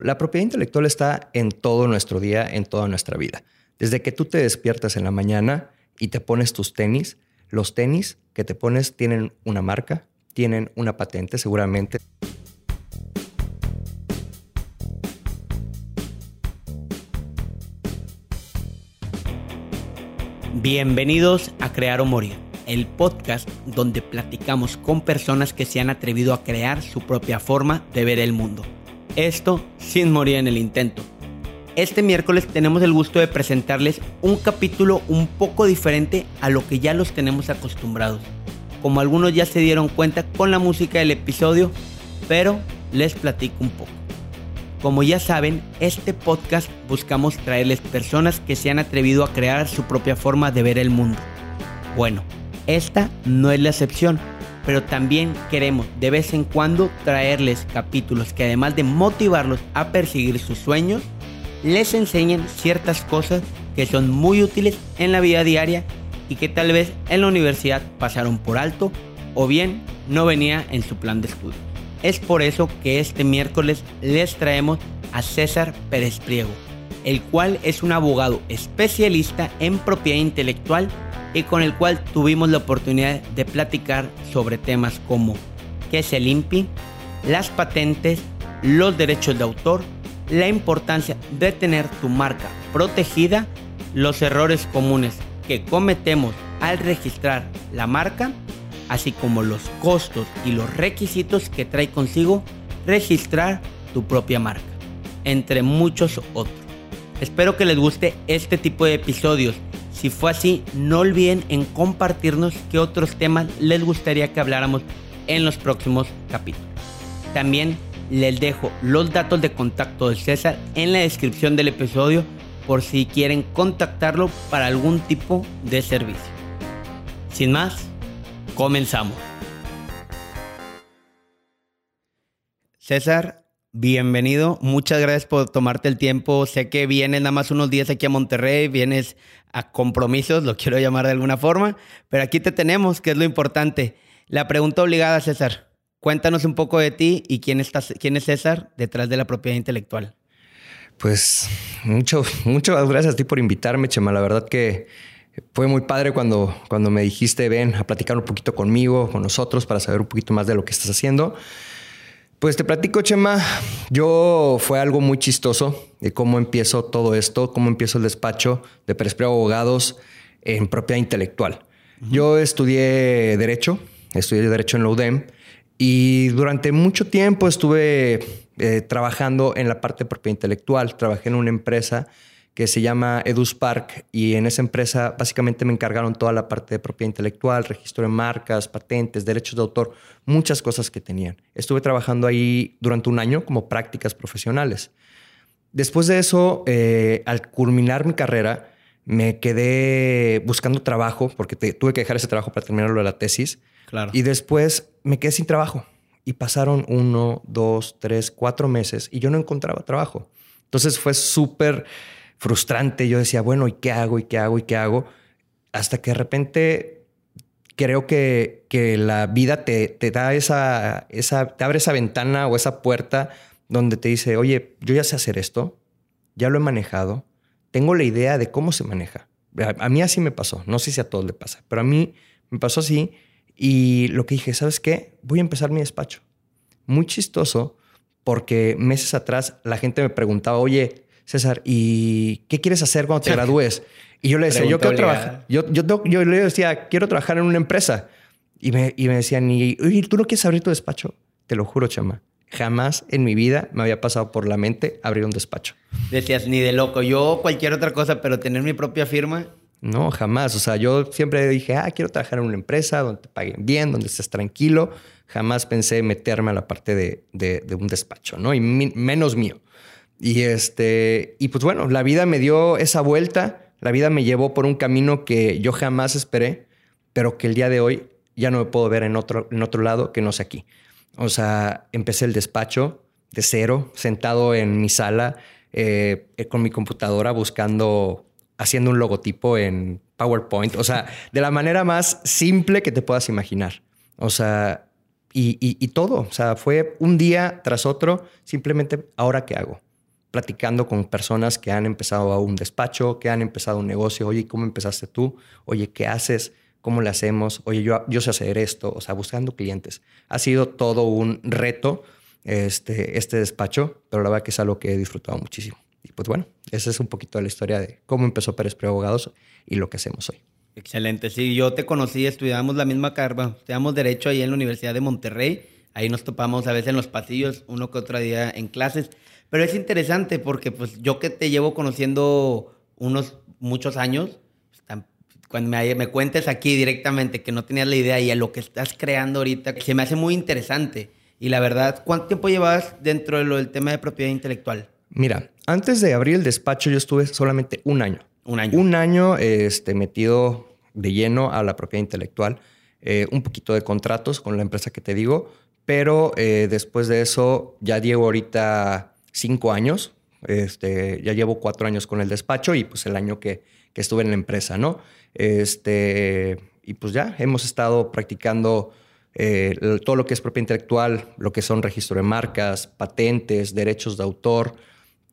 La propiedad intelectual está en todo nuestro día, en toda nuestra vida. Desde que tú te despiertas en la mañana y te pones tus tenis, los tenis que te pones tienen una marca, tienen una patente seguramente. Bienvenidos a Crear o Morir, el podcast donde platicamos con personas que se han atrevido a crear su propia forma de ver el mundo. Esto sin morir en el intento. Este miércoles tenemos el gusto de presentarles un capítulo un poco diferente a lo que ya los tenemos acostumbrados. Como algunos ya se dieron cuenta con la música del episodio, pero les platico un poco. Como ya saben, este podcast buscamos traerles personas que se han atrevido a crear su propia forma de ver el mundo. Bueno, esta no es la excepción pero también queremos de vez en cuando traerles capítulos que además de motivarlos a perseguir sus sueños, les enseñen ciertas cosas que son muy útiles en la vida diaria y que tal vez en la universidad pasaron por alto o bien no venía en su plan de estudio. Es por eso que este miércoles les traemos a César Pérez Priego, el cual es un abogado especialista en propiedad intelectual y con el cual tuvimos la oportunidad de platicar sobre temas como qué es el INPI, las patentes, los derechos de autor, la importancia de tener tu marca protegida, los errores comunes que cometemos al registrar la marca, así como los costos y los requisitos que trae consigo registrar tu propia marca, entre muchos otros. Espero que les guste este tipo de episodios si fue así, no olviden en compartirnos qué otros temas les gustaría que habláramos en los próximos capítulos. También les dejo los datos de contacto de César en la descripción del episodio por si quieren contactarlo para algún tipo de servicio. Sin más, comenzamos. César, bienvenido. Muchas gracias por tomarte el tiempo. Sé que vienes nada más unos días aquí a Monterrey, vienes a compromisos, lo quiero llamar de alguna forma, pero aquí te tenemos, que es lo importante. La pregunta obligada, César, cuéntanos un poco de ti y quién, estás, quién es César detrás de la propiedad intelectual. Pues mucho, muchas gracias a ti por invitarme, Chema. La verdad que fue muy padre cuando, cuando me dijiste, ven a platicar un poquito conmigo, con nosotros, para saber un poquito más de lo que estás haciendo. Pues te platico, Chema. Yo fue algo muy chistoso de cómo empiezo todo esto, cómo empiezo el despacho de Pérez Abogados en propiedad intelectual. Yo estudié Derecho, estudié Derecho en la UDEM y durante mucho tiempo estuve eh, trabajando en la parte de propiedad intelectual. Trabajé en una empresa que se llama EduSpark y en esa empresa básicamente me encargaron toda la parte de propiedad intelectual, registro de marcas, patentes, derechos de autor, muchas cosas que tenían. Estuve trabajando ahí durante un año como prácticas profesionales. Después de eso, eh, al culminar mi carrera, me quedé buscando trabajo porque tuve que dejar ese trabajo para terminar lo de la tesis. Claro. Y después me quedé sin trabajo y pasaron uno, dos, tres, cuatro meses y yo no encontraba trabajo. Entonces fue súper frustrante. Yo decía, bueno, ¿y qué hago? ¿Y qué hago? ¿Y qué hago? Hasta que de repente creo que, que la vida te, te da esa, esa, te abre esa ventana o esa puerta donde te dice, oye, yo ya sé hacer esto, ya lo he manejado, tengo la idea de cómo se maneja. A, mí así me pasó, no sé si a todos le pasa, pero a mí me pasó así y lo que dije, ¿sabes qué? Voy a empezar mi despacho. Muy chistoso porque meses atrás la gente me preguntaba, oye, César, ¿y qué quieres hacer cuando te gradúes? Y yo le decía, yo quiero trabajar. Yo, yo, le decía, quiero trabajar en una empresa. Y me, y me decían, ¿y tú no quieres abrir tu despacho? Te lo juro, chama. Jamás en mi vida me había pasado por la mente abrir un despacho. Decías, ni de loco. Yo cualquier otra cosa, pero tener mi propia firma. No, jamás. O sea, yo siempre dije, ah, quiero trabajar en una empresa donde te paguen bien, donde estés tranquilo. Jamás pensé meterme a la parte de, de, un despacho, ¿no? Y menos mío. Y este, y pues bueno, la vida me dio esa vuelta, la vida me llevó por un camino que yo jamás esperé, pero que el día de hoy ya no me puedo ver en otro, en otro lado que no sea aquí. O sea, empecé el despacho de cero, sentado en mi sala, eh, con mi computadora buscando, haciendo un logotipo en PowerPoint, o sea, de la manera más simple que te puedas imaginar. O sea, y, y todo, o sea, fue un día tras otro, simplemente, ¿ahora qué hago? Platicando con personas que han empezado a un despacho, que han empezado un negocio. Oye, ¿cómo empezaste tú? Oye, ¿qué haces? ¿Cómo le hacemos? Oye, yo, yo sé hacer esto. O sea, buscando clientes. Ha sido todo un reto este, este despacho, pero la verdad que es algo que he disfrutado muchísimo. Y pues bueno, esa es un poquito de la historia de cómo empezó Pérez Preo Abogados y lo que hacemos hoy. Excelente, sí, yo te conocí, estudiamos la misma carrera, estudiamos Derecho ahí en la Universidad de Monterrey, ahí nos topamos a veces en los pasillos, uno que otro día en clases, pero es interesante porque pues yo que te llevo conociendo unos muchos años, pues, cuando me, me, cuentes aquí directamente que no tenías la idea y a lo que estás creando ahorita, se me hace muy interesante. Y la verdad, ¿cuánto tiempo llevas dentro de lo del tema de propiedad intelectual? Mira, antes de abrir el despacho yo estuve solamente un año. Un año. Un año este, metido de lleno a la propiedad intelectual, eh, un poquito de contratos con la empresa que te digo, pero eh, después de eso ya llevo ahorita cinco años, este, ya llevo cuatro años con el despacho y pues el año que, que estuve en la empresa, ¿no? Este, y pues ya hemos estado practicando eh, todo lo que es propiedad intelectual, lo que son registro de marcas, patentes, derechos de autor,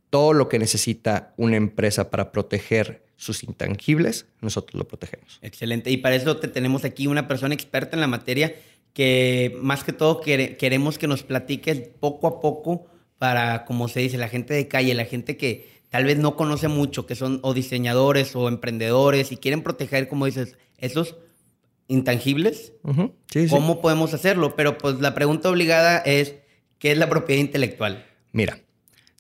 todo lo que necesita una empresa para proteger sus intangibles, nosotros lo protegemos. Excelente. Y para eso te tenemos aquí una persona experta en la materia que más que todo queremos que nos platiques poco a poco para, como se dice, la gente de calle, la gente que tal vez no conoce mucho, que son o diseñadores o emprendedores y quieren proteger, como dices, esos intangibles. ¿Cómo podemos hacerlo? Pero pues la pregunta obligada es, ¿qué es la propiedad intelectual? Mira,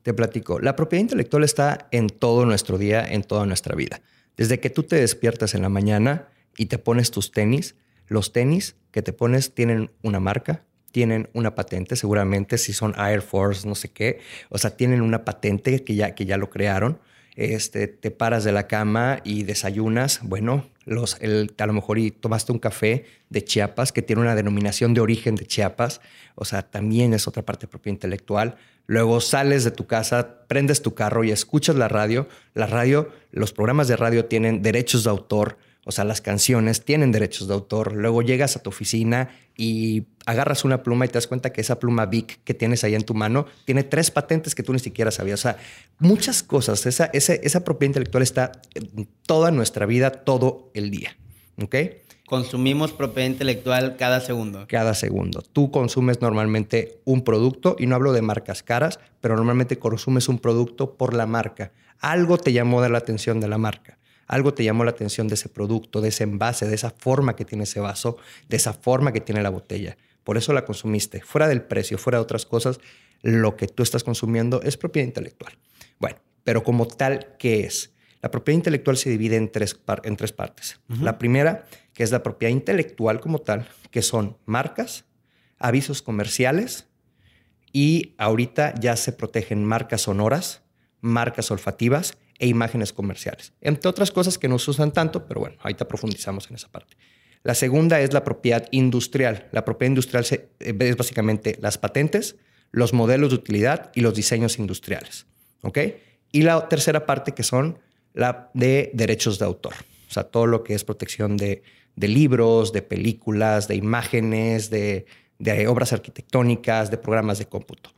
te platico. La propiedad intelectual está en todo nuestro día, en toda nuestra vida. Desde que tú te despiertas en la mañana y te pones tus tenis, los tenis que te pones tienen una marca, tienen una patente, seguramente si son Air Force, no sé qué, o sea, tienen una patente que ya, que ya lo crearon. Este, te paras de la cama y desayunas, bueno, los, el, a lo mejor y tomaste un café de Chiapas que tiene una denominación de origen de Chiapas, o sea, también es otra parte propia intelectual. Luego sales de tu casa, prendes tu carro y escuchas la radio. La radio, los programas de radio tienen derechos de autor, o sea, las canciones tienen derechos de autor. Luego llegas a tu oficina y agarras una pluma y te das cuenta que esa pluma Vic que tienes ahí en tu mano tiene tres patentes que tú ni siquiera sabías. O sea, muchas cosas. Esa, esa propiedad intelectual está en toda nuestra vida, todo el día. ¿Ok? Consumimos propiedad intelectual cada segundo. Cada segundo. Tú consumes normalmente un producto, y no hablo de marcas caras, pero normalmente consumes un producto por la marca. Algo te llamó de la atención de la marca algo te llamó la atención de ese producto, de ese envase, de esa forma que tiene ese vaso, de esa forma que tiene la botella. Por eso la consumiste. Fuera del precio, fuera de otras cosas, lo que tú estás consumiendo es propiedad intelectual. Bueno, pero como tal, ¿qué es? La propiedad intelectual se divide en tres, en tres partes. La primera, que es la propiedad intelectual como tal, que son marcas, avisos comerciales y ahorita ya se protegen marcas sonoras, marcas olfativas e imágenes comerciales. Entre otras cosas que no se usan tanto, pero bueno, ahorita profundizamos en esa parte. La segunda es la propiedad industrial. La propiedad industrial eh, es básicamente las patentes, los modelos de utilidad y los diseños industriales. ¿Ok? Y la tercera parte que son la de derechos de autor. O sea, todo lo que es protección de, libros, de películas, de imágenes, de obras arquitectónicas, de programas de cómputo.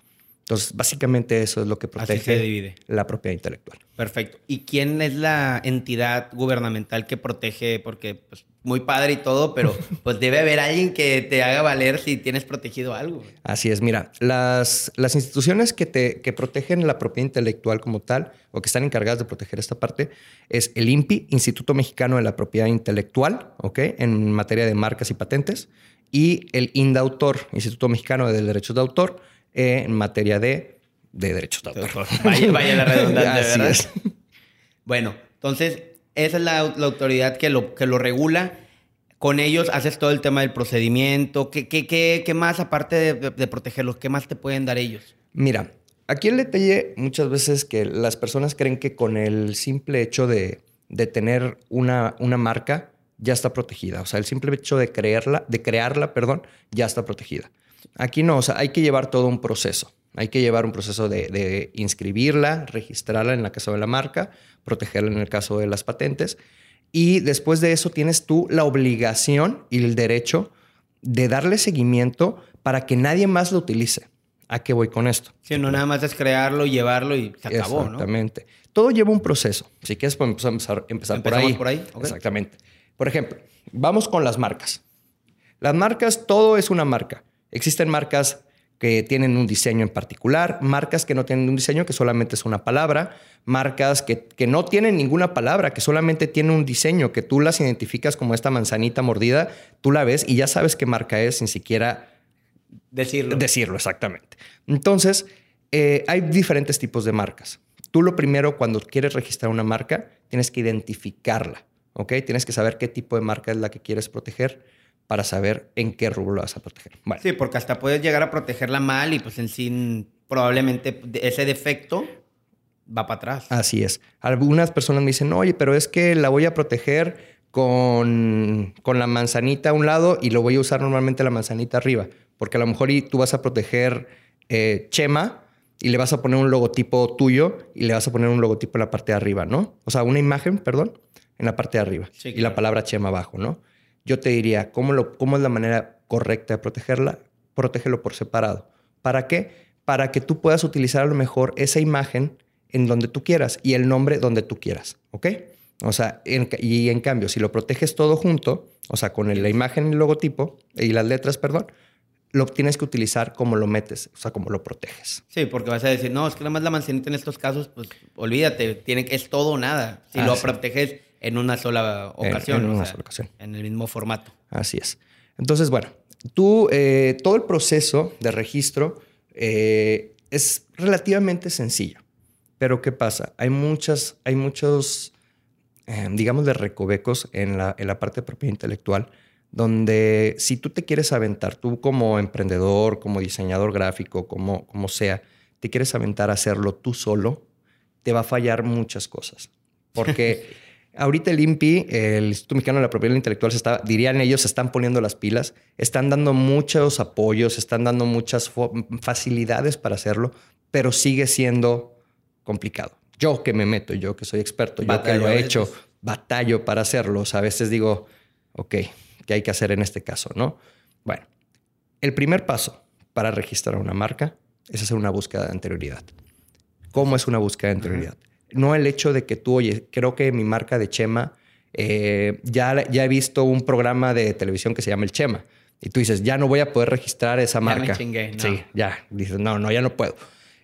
Entonces, básicamente eso es lo que protege la propiedad intelectual. Perfecto. ¿Y quién es la entidad gubernamental que protege? Porque, pues, muy padre y todo, pero pues debe haber alguien que te haga valer si tienes protegido algo. Así es. Mira, las, las instituciones que, te, que protegen la propiedad intelectual como tal, o que están encargadas de proteger esta parte, es el INPI, Instituto Mexicano de la Propiedad Intelectual, ¿ok? En materia de marcas y patentes, y el INDAUTOR, Instituto Mexicano de Derechos de Autor, en materia de, derechos de autor. Vaya, la redundancia, ¿verdad? Bueno, entonces, esa es la, autoridad que lo, que lo regula. Con ellos haces todo el tema del procedimiento. ¿Qué, qué, qué, más, aparte de, protegerlos, qué más te pueden dar ellos? Mira, aquí el detalle muchas veces que las personas creen que con el simple hecho de, de tener una, una marca ya está protegida. O sea, el simple hecho de crearla, de crearla, perdón, ya está protegida. Aquí no, o sea, hay que llevar todo un proceso. Hay que llevar un proceso de, inscribirla, registrarla en la caso de la marca, protegerla en el caso de las patentes. Y después de eso tienes tú la obligación y el derecho de darle seguimiento para que nadie más lo utilice. ¿A qué voy con esto? Sí, no nada más es crearlo, llevarlo y se acabó, Exactamente. Todo lleva un proceso. Si quieres, podemos empezar, empezar por ahí. por ahí. Exactamente. Por ejemplo, vamos con las marcas. Las marcas, todo es una marca. Existen marcas que tienen un diseño en particular, marcas que no tienen un diseño, que solamente es una palabra, marcas que, que, no tienen ninguna palabra, que solamente tienen un diseño, que tú las identificas como esta manzanita mordida, tú la ves y ya sabes qué marca es sin siquiera decirlo. Decirlo, exactamente. Entonces, eh, hay diferentes tipos de marcas. Tú lo primero, cuando quieres registrar una marca, tienes que identificarla, ¿ok? Tienes que saber qué tipo de marca es la que quieres proteger para saber en qué rubro la vas a proteger. Sí, porque hasta puedes llegar a protegerla mal y pues en sí probablemente ese defecto va para atrás. Así es. Algunas personas me dicen, oye, pero es que la voy a proteger con, con la manzanita a un lado y lo voy a usar normalmente la manzanita arriba, porque a lo mejor tú vas a proteger eh, Chema y le vas a poner un logotipo tuyo y le vas a poner un logotipo en la parte de arriba, ¿no? O sea, una imagen, perdón, en la parte de arriba y la palabra Chema abajo, ¿no? Yo te diría, ¿cómo, lo, ¿cómo es la manera correcta de protegerla? Protégelo por separado. ¿Para qué? Para que tú puedas utilizar a lo mejor esa imagen en donde tú quieras y el nombre donde tú quieras, ¿ok? O sea, y en cambio, si lo proteges todo junto, o sea, con la imagen y el logotipo y las letras, perdón, lo tienes que utilizar como lo metes, o sea, como lo proteges. Sí, porque vas a decir, no, es que nada más la manzanita en estos casos, pues olvídate, tiene es todo o nada. Si lo proteges en una sola ocasión. En, una sola ocasión. En el mismo formato. Así es. Entonces, bueno, tú, eh, todo el proceso de registro eh, es relativamente sencillo. Pero ¿qué pasa? Hay muchas, hay muchos, eh, digamos, de recovecos en la, en la parte de propiedad intelectual, donde si tú te quieres aventar, tú como emprendedor, como diseñador gráfico, como, como sea, te quieres aventar a hacerlo tú solo, te va a fallar muchas cosas. Porque Ahorita el INPI, el Instituto Mexicano de la Propiedad Intelectual, se está, dirían ellos, se están poniendo las pilas, están dando muchos apoyos, están dando muchas facilidades para hacerlo, pero sigue siendo complicado. Yo que me meto, yo que soy experto, yo que lo he hecho, batallo para hacerlo. a veces digo, ok, ¿qué hay que hacer en este caso? ¿no? Bueno, el primer paso para registrar una marca es hacer una búsqueda de anterioridad. ¿Cómo es una búsqueda de anterioridad? No el hecho de que tú, oye, creo que mi marca de Chema, eh, ya, ya he visto un programa de televisión que se llama El Chema. Y tú dices, ya no voy a poder registrar esa marca. Ya Sí, ya. Dices, no, no, ya no puedo.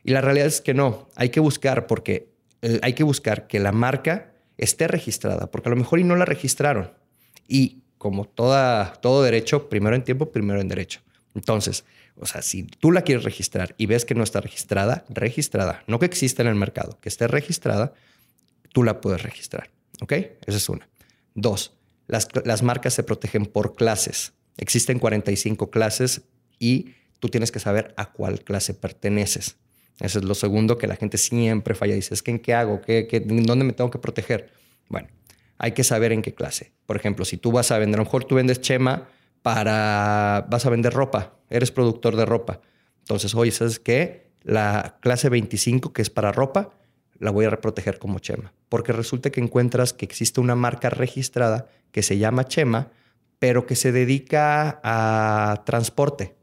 Y la realidad es que no. Hay que buscar porque hay que buscar que la marca esté registrada, porque a lo mejor y no la registraron. Y como toda, todo derecho, primero en tiempo, primero en derecho. Entonces, o sea, si tú la quieres registrar y ves que no está registrada, registrada, no que exista en el mercado, que esté registrada, tú la puedes registrar. ¿Ok? Esa es una. Dos, las, las marcas se protegen por clases. Existen 45 clases y tú tienes que saber a cuál clase perteneces. Eso es lo segundo que la gente siempre falla. Dice, es que en qué hago, ¿Qué, qué, dónde me tengo que proteger? Bueno, hay que saber en qué clase. Por ejemplo, si tú vas a vender, a lo mejor tú vendes Chema para, vas a vender ropa, eres productor de ropa. Entonces, oye, ¿sabes qué? La clase 25, que es para ropa, la voy a reproteger como Chema. Porque resulta que encuentras que existe una marca registrada que se llama Chema, pero que se dedica a transporte.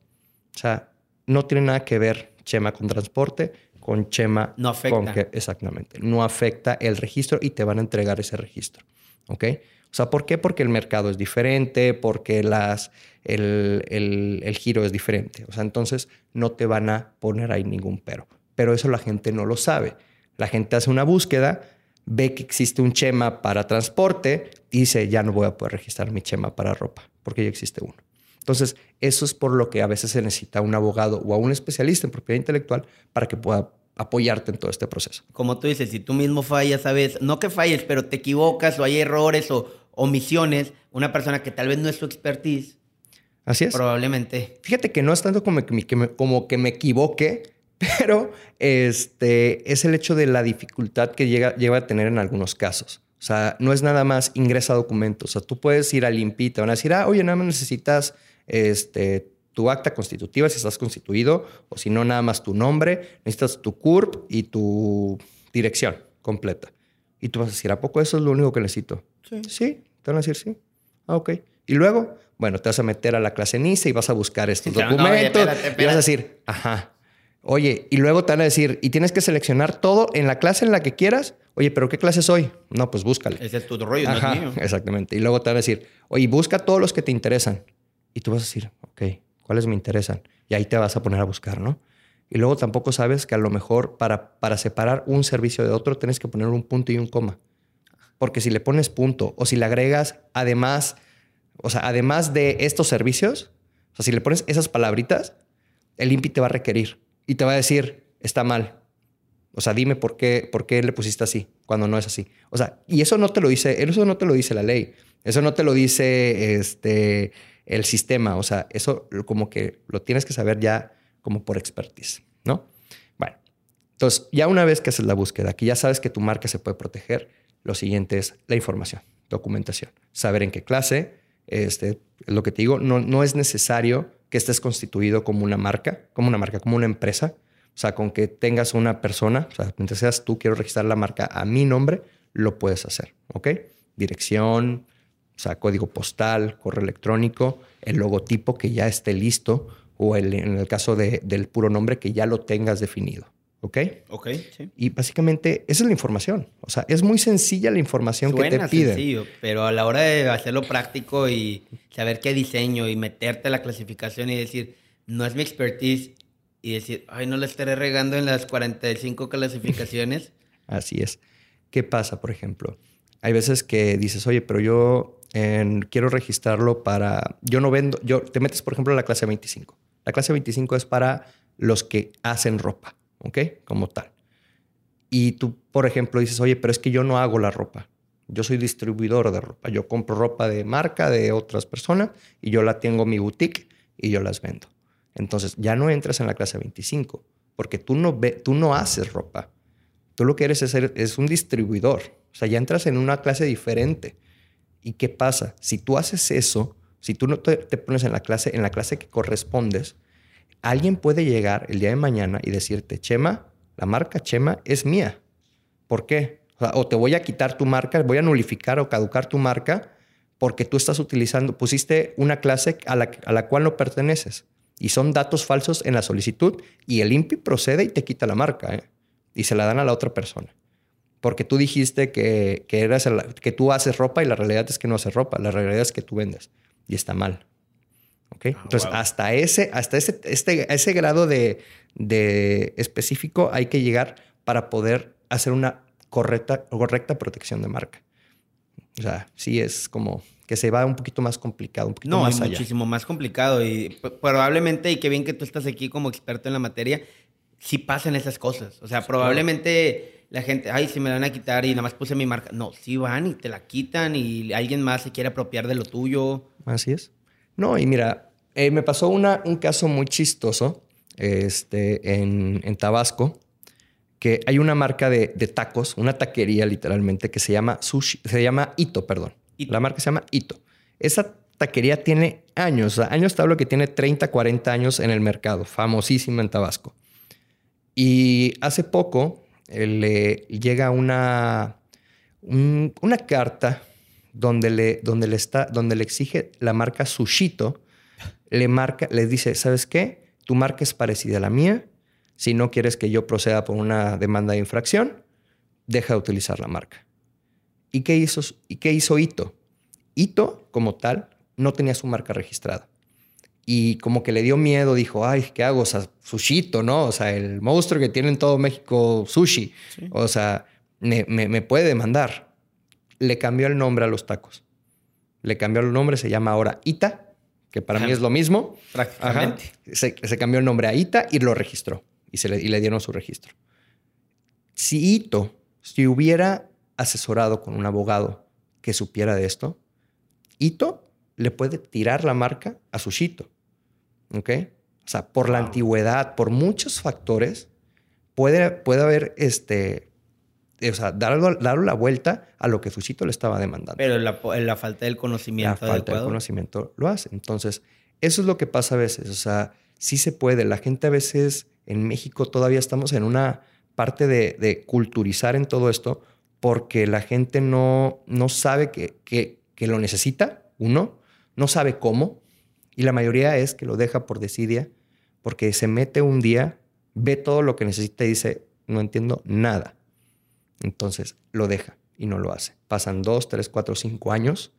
O sea, no tiene nada que ver Chema con transporte, con Chema. No afecta. Con que, exactamente. No afecta el registro y te van a entregar ese registro. ¿Ok? O sea, ¿por qué? Porque el mercado es diferente, porque las, el, el, giro es diferente. O sea, entonces no te van a poner ahí ningún pero. Pero eso la gente no lo sabe. La gente hace una búsqueda, ve que existe un chema para transporte y dice, ya no voy a poder registrar mi chema para ropa, porque ya existe uno. Entonces, eso es por lo que a veces se necesita un abogado o a un especialista en propiedad intelectual para que pueda apoyarte en todo este proceso. Como tú dices, si tú mismo fallas, sabes, no que falles, pero te equivocas o hay errores o, omisiones, una persona que tal vez no es su expertise. Así es. Probablemente. Fíjate que no es tanto como que me, como que me equivoque, pero este, es el hecho de la dificultad que llega, lleva a tener en algunos casos. O sea, no es nada más ingresa documentos. O sea, tú puedes ir al INPI, te van a decir, ah, oye, nada más necesitas este, tu acta constitutiva si estás constituido, o si no, nada más tu nombre, necesitas tu CURP y tu dirección completa. Y tú vas a decir, ¿a poco eso es lo único que necesito? Sí. Sí, te van a decir sí. Ah, ok. Y luego, bueno, te vas a meter a la clase NICE y vas a buscar estos documentos. y vas a decir, ajá, Oye, y luego te van a decir, y tienes que seleccionar todo en la clase en la que quieras. Oye, pero ¿qué clase soy? No, pues búscale. Ese es tu rollo, no es mío. Exactamente. Y luego te van a decir, oye, busca todos los que te interesan. Y tú vas a decir, ok, ¿cuáles me interesan? Y ahí te vas a poner a buscar, ¿no? Y luego tampoco sabes que a lo mejor para, para separar un servicio de otro tienes que poner un punto y un coma. Porque si le pones punto o si le agregas además, o sea, además de estos servicios, o si le pones esas palabritas, el INPI te va a requerir y te va a decir, está mal. O sea, dime por qué, por qué le pusiste así cuando no es así. O sea, y eso no te lo dice, eso no te lo dice la ley. Eso no te lo dice este, el sistema. O sea, eso como que lo tienes que saber ya como por expertise, ¿no? Bueno, entonces ya una vez que haces la búsqueda, que ya sabes que tu marca se puede proteger, lo siguiente es la información, documentación, saber en qué clase, este, lo que te digo, no, no es necesario que estés constituido como una marca, como una marca, como una empresa. O sea, con que tengas una persona, o sea, mientras seas tú, quiero registrar la marca a mi nombre, lo puedes hacer, ¿ok? Dirección, o sea, código postal, correo electrónico, el logotipo que ya esté listo o el, en el caso del puro nombre que ya lo tengas definido. ¿Ok? Ok, sí. Y básicamente esa es la información. O sea, es muy sencilla la información que te piden. sencillo, pero a la hora de hacerlo práctico y saber qué diseño y meterte a la clasificación y decir, no es mi expertise y decir, ay, no la estaré regando en las 45 clasificaciones. Así es. ¿Qué pasa, por ejemplo? Hay veces que dices, oye, pero yo quiero registrarlo para, yo no vendo, yo te metes, por ejemplo, a la clase 25. La clase 25 es para los que hacen ropa. ¿ok? Como tal. Y tú, por ejemplo, dices, oye, pero es que yo no hago la ropa. Yo soy distribuidor de ropa. Yo compro ropa de marca de otras personas y yo la tengo en mi boutique y yo las vendo. Entonces ya no entras en la clase 25 porque tú no, ve, tú no haces ropa. Tú lo que eres es, es un distribuidor. O sea, ya entras en una clase diferente. ¿Y qué pasa? Si tú haces eso, si tú no te, pones en la clase, en la clase que correspondes, alguien puede llegar el día de mañana y decirte, Chema, la marca Chema es mía. ¿Por qué? O, te voy a quitar tu marca, voy a nulificar o caducar tu marca porque tú estás utilizando, pusiste una clase a la, a la cual no perteneces. Y son datos falsos en la solicitud y el INPI procede y te quita la marca ¿eh? y se la dan a la otra persona. Porque tú dijiste que, que, eras que tú haces ropa y la realidad es que no haces ropa, la realidad es que tú vendes y está mal. Ah, Entonces, hasta, ese, hasta ese, este, ese grado de, específico hay que llegar para poder hacer una correcta, correcta protección de marca. O sea, sí es como que se va un poquito más complicado, un poquito no, más allá. muchísimo más complicado y probablemente, y qué bien que tú estás aquí como experto en la materia, sí pasan esas cosas. O sea, probablemente la gente, ay, si me van a quitar y nada más puse mi marca. No, sí van y te la quitan y alguien más se quiere apropiar de lo tuyo. Así es. No, y mira, eh, me pasó una, un caso muy chistoso este, en, en, Tabasco, que hay una marca de, de, tacos, una taquería literalmente, que se llama Sushi, se llama Ito, perdón. La marca se llama Ito. Esa taquería tiene años, años te hablo que tiene 30, 40 años en el mercado, famosísima en Tabasco. Y hace poco eh, le llega una, una carta donde le, donde, le está, donde le exige la marca Sushito le marca, les dice, ¿sabes qué? Tu marca es parecida a la mía. Si no quieres que yo proceda por una demanda de infracción, deja de utilizar la marca. ¿Y qué hizo, y qué hizo Ito? Ito, como tal, no tenía su marca registrada. Y como que le dio miedo, dijo, ay, ¿qué hago? O sea, Sushito, ¿no? O sea, el monstruo que tiene en todo México, sushi. O sea, me, me puede demandar. Le cambió el nombre a los tacos. Le cambió el nombre, se llama ahora Ita que para mí es lo mismo. Prácticamente. Se, cambió el nombre a Ita y lo registró. Y, se le, y le dieron su registro. Si Ito, si hubiera asesorado con un abogado que supiera de esto, Ito le puede tirar la marca a Sushito. ¿Ok? O sea, por la antigüedad, por muchos factores, puede, puede haber este, o sea, darle, la vuelta a lo que Sushito le estaba demandando. Pero la, la falta del conocimiento. La falta del conocimiento lo hace. Entonces, eso es lo que pasa a veces. O sea, sí se puede. La gente a veces en México todavía estamos en una parte de, culturizar en todo esto porque la gente no, no sabe que, que, que, lo necesita, uno, no sabe cómo, y la mayoría es que lo deja por desidia, porque se mete un día ve todo lo que necesita y dice, no entiendo nada. Entonces lo deja y no lo hace. Pasan dos, tres, cuatro, cinco años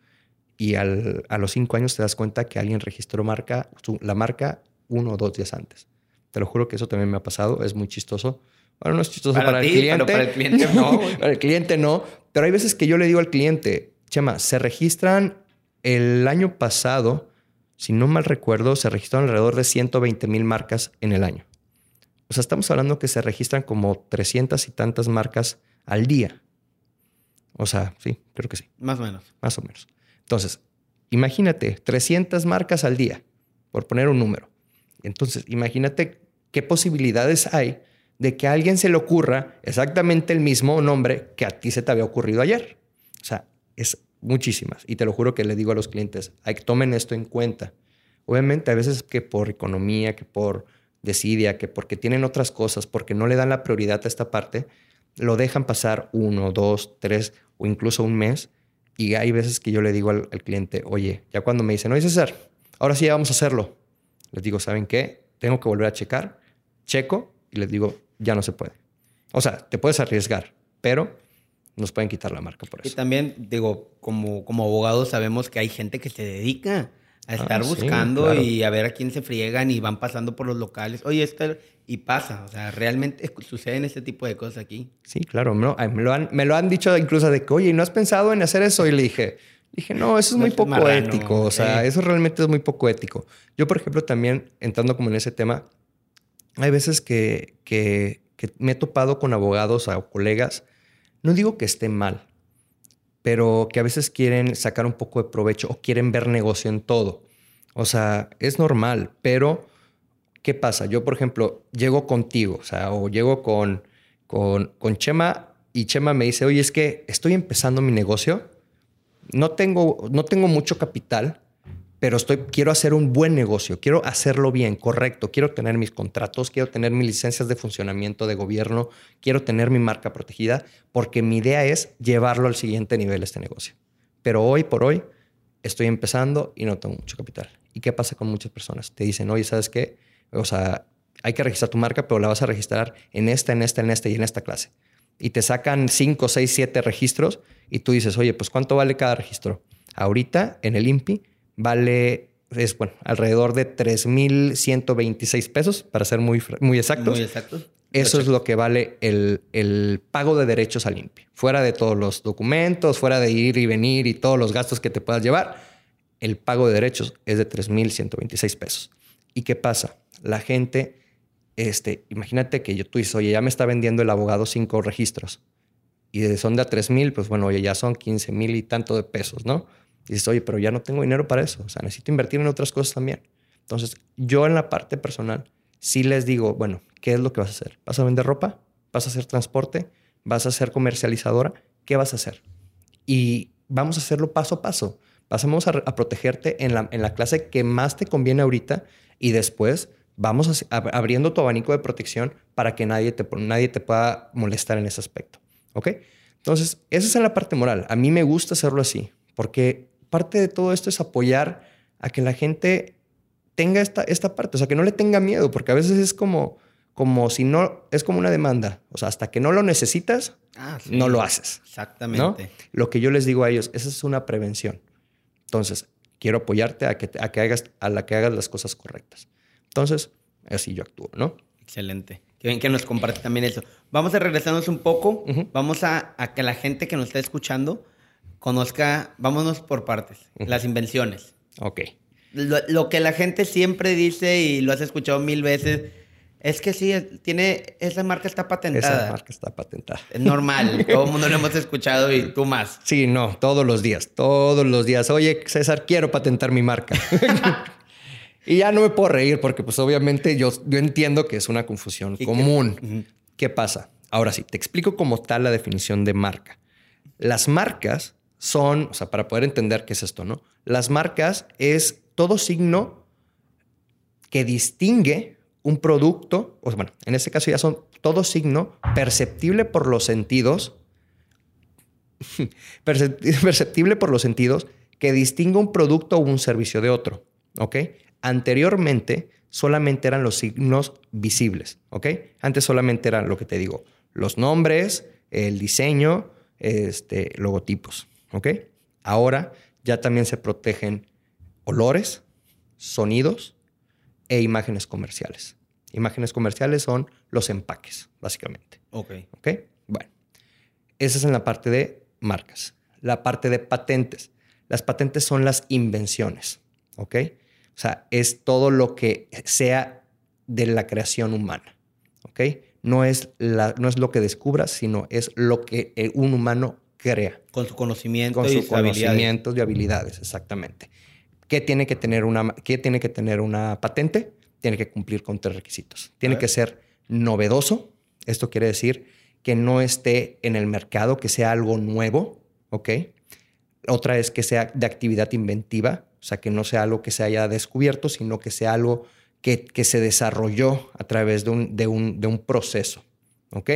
y al, a los cinco años te das cuenta que alguien registró marca, la marca uno o dos días antes. Te lo juro que eso también me ha pasado, es muy chistoso. Bueno, no es chistoso para, el cliente. para el cliente no. para el cliente no. Pero hay veces que yo le digo al cliente, Chema, se registran el año pasado, si no mal recuerdo, se registraron alrededor de 120 mil marcas en el año. O sea, estamos hablando que se registran como 300 y tantas marcas al día. O sea, sí, creo que sí. Más o menos. Más o menos. Entonces, imagínate, 300 marcas al día, por poner un número. Entonces, imagínate qué posibilidades hay de que a alguien se le ocurra exactamente el mismo nombre que a ti se te había ocurrido ayer. O sea, es muchísimas. Y te lo juro que le digo a los clientes, hay que tomen esto en cuenta. Obviamente, a veces que por economía, que por desidia, que porque tienen otras cosas, porque no le dan la prioridad a esta parte, lo dejan pasar uno, dos, tres o incluso un mes. Y hay veces que yo le digo al, cliente, oye, ya cuando me dicen, oye César, ahora sí vamos a hacerlo. Les digo, ¿saben qué? Tengo que volver a checar. Checo y les digo, ya no se puede. O sea, te puedes arriesgar, pero nos pueden quitar la marca por eso. Y también, digo, como, como abogados sabemos que hay gente que se dedica a estar ah, buscando y a ver a quién se friegan y van pasando por los locales. Oye, esto y pasa, o sea, realmente suceden este tipo de cosas aquí. Sí, claro, me lo, han, me lo han dicho incluso de que, oye, ¿no has pensado en hacer eso? Y le dije, dije, no, eso es muy poco ético, o sea, eso realmente es muy poco ético. Yo, por ejemplo, también entrando como en ese tema, hay veces que, que, me he topado con abogados o colegas, no digo que esté mal, pero que a veces quieren sacar un poco de provecho o quieren ver negocio en todo. O sea, es normal, pero ¿qué pasa? Yo, por ejemplo, llego contigo, o sea, o llego con, con, con Chema y Chema me dice, oye, es que estoy empezando mi negocio, no tengo, no tengo mucho capital, pero estoy, quiero hacer un buen negocio, quiero hacerlo bien, correcto, quiero tener mis contratos, quiero tener mis licencias de funcionamiento de gobierno, quiero tener mi marca protegida, porque mi idea es llevarlo al siguiente nivel este negocio. Pero hoy por hoy estoy empezando y no tengo mucho capital. ¿Y qué pasa con muchas personas? Te dicen, oye, ¿sabes qué? O sea, hay que registrar tu marca, pero la vas a registrar en esta, en esta, en esta y en esta clase. Y te sacan 5, 6, 7 registros y tú dices, oye, pues ¿cuánto vale cada registro? Ahorita en el INPI vale, es bueno, alrededor de 3.126 pesos, para ser muy, muy exactos. Muy exactos. Eso es lo que vale el, el, pago de derechos al INPI. Fuera de todos los documentos, fuera de ir y venir y todos los gastos que te puedas llevar, el pago de derechos es de 3.126 pesos. ¿Y qué pasa? La gente, este, imagínate que yo, tú dices, oye, ya me está vendiendo el abogado cinco registros y de son de a 3.000, pues bueno, oye, ya son 15.000 y tanto de pesos, ¿no? Y dices, oye, pero ya no tengo dinero para eso. O sea, necesito invertir en otras cosas también. Entonces, yo en la parte personal sí les digo, bueno, ¿qué es lo que vas a hacer? ¿Vas a vender ropa? ¿Vas a hacer transporte? ¿Vas a ser comercializadora? ¿Qué vas a hacer? Y vamos a hacerlo paso a paso. Pasamos a, protegerte en la, en la clase que más te conviene ahorita y después vamos abriendo tu abanico de protección para que nadie te, nadie te pueda molestar en ese aspecto. ¿Ok? Entonces, esa es la parte moral. A mí me gusta hacerlo así, porque parte de todo esto es apoyar a que la gente tenga esta, esta parte, o sea, que no le tenga miedo, porque a veces es como, como si no, es como una demanda, o sea, hasta que no lo necesitas, ah, no lo haces. Exactamente. Lo que yo les digo a ellos, esa es una prevención. Entonces, quiero apoyarte a que, a que hagas, a la que hagas las cosas correctas. Entonces, así yo actúo, ¿no? Excelente. Que bien que nos comparte también eso. Vamos a regresarnos un poco. Vamos a, a que la gente que nos está escuchando conozca, vámonos por partes, las invenciones. Ok. Lo, que la gente siempre dice y lo has escuchado mil veces, es que sí, tiene, esa marca está patentada. Esa marca está patentada. Es normal, todo el mundo lo hemos escuchado y tú más. Sí, no, todos los días, todos los días. Oye, César, quiero patentar mi marca. y ya no me puedo reír porque pues obviamente yo, yo entiendo que es una confusión común. ¿Qué pasa? Ahora sí, te explico como tal la definición de marca. Las marcas son, o sea, para poder entender qué es esto, ¿no? Las marcas es todo signo que distingue un producto, o sea, bueno, en este caso ya son todo signo perceptible por los sentidos, perceptible por los sentidos que distinga un producto o un servicio de otro, ¿ok? Anteriormente solamente eran los signos visibles, ¿ok? Antes solamente eran lo que te digo, los nombres, el diseño, este, logotipos, ¿ok? Ahora ya también se protegen olores, sonidos e imágenes comerciales. Imágenes comerciales son los empaques, básicamente. Ok. ¿Ok? Bueno, esa es en la parte de marcas. La parte de patentes. Las patentes son las invenciones. ¿Ok? O sea, es todo lo que sea de la creación humana. ¿Ok? No es, la, no es lo que descubras, sino es lo que eh, un humano crea. Con su conocimiento Con y sus conocimientos y habilidades, exactamente. ¿Qué tiene, que tener una, ¿Qué tiene que tener una patente? Tiene que cumplir con tres requisitos. Tiene que ser novedoso. Esto quiere decir que no esté en el mercado, que sea algo nuevo, ¿ok? Otra es que sea de actividad inventiva, o sea, que no sea algo que se haya descubierto, sino que sea algo que, que se desarrolló a través de un, de, un, de un proceso, ¿ok?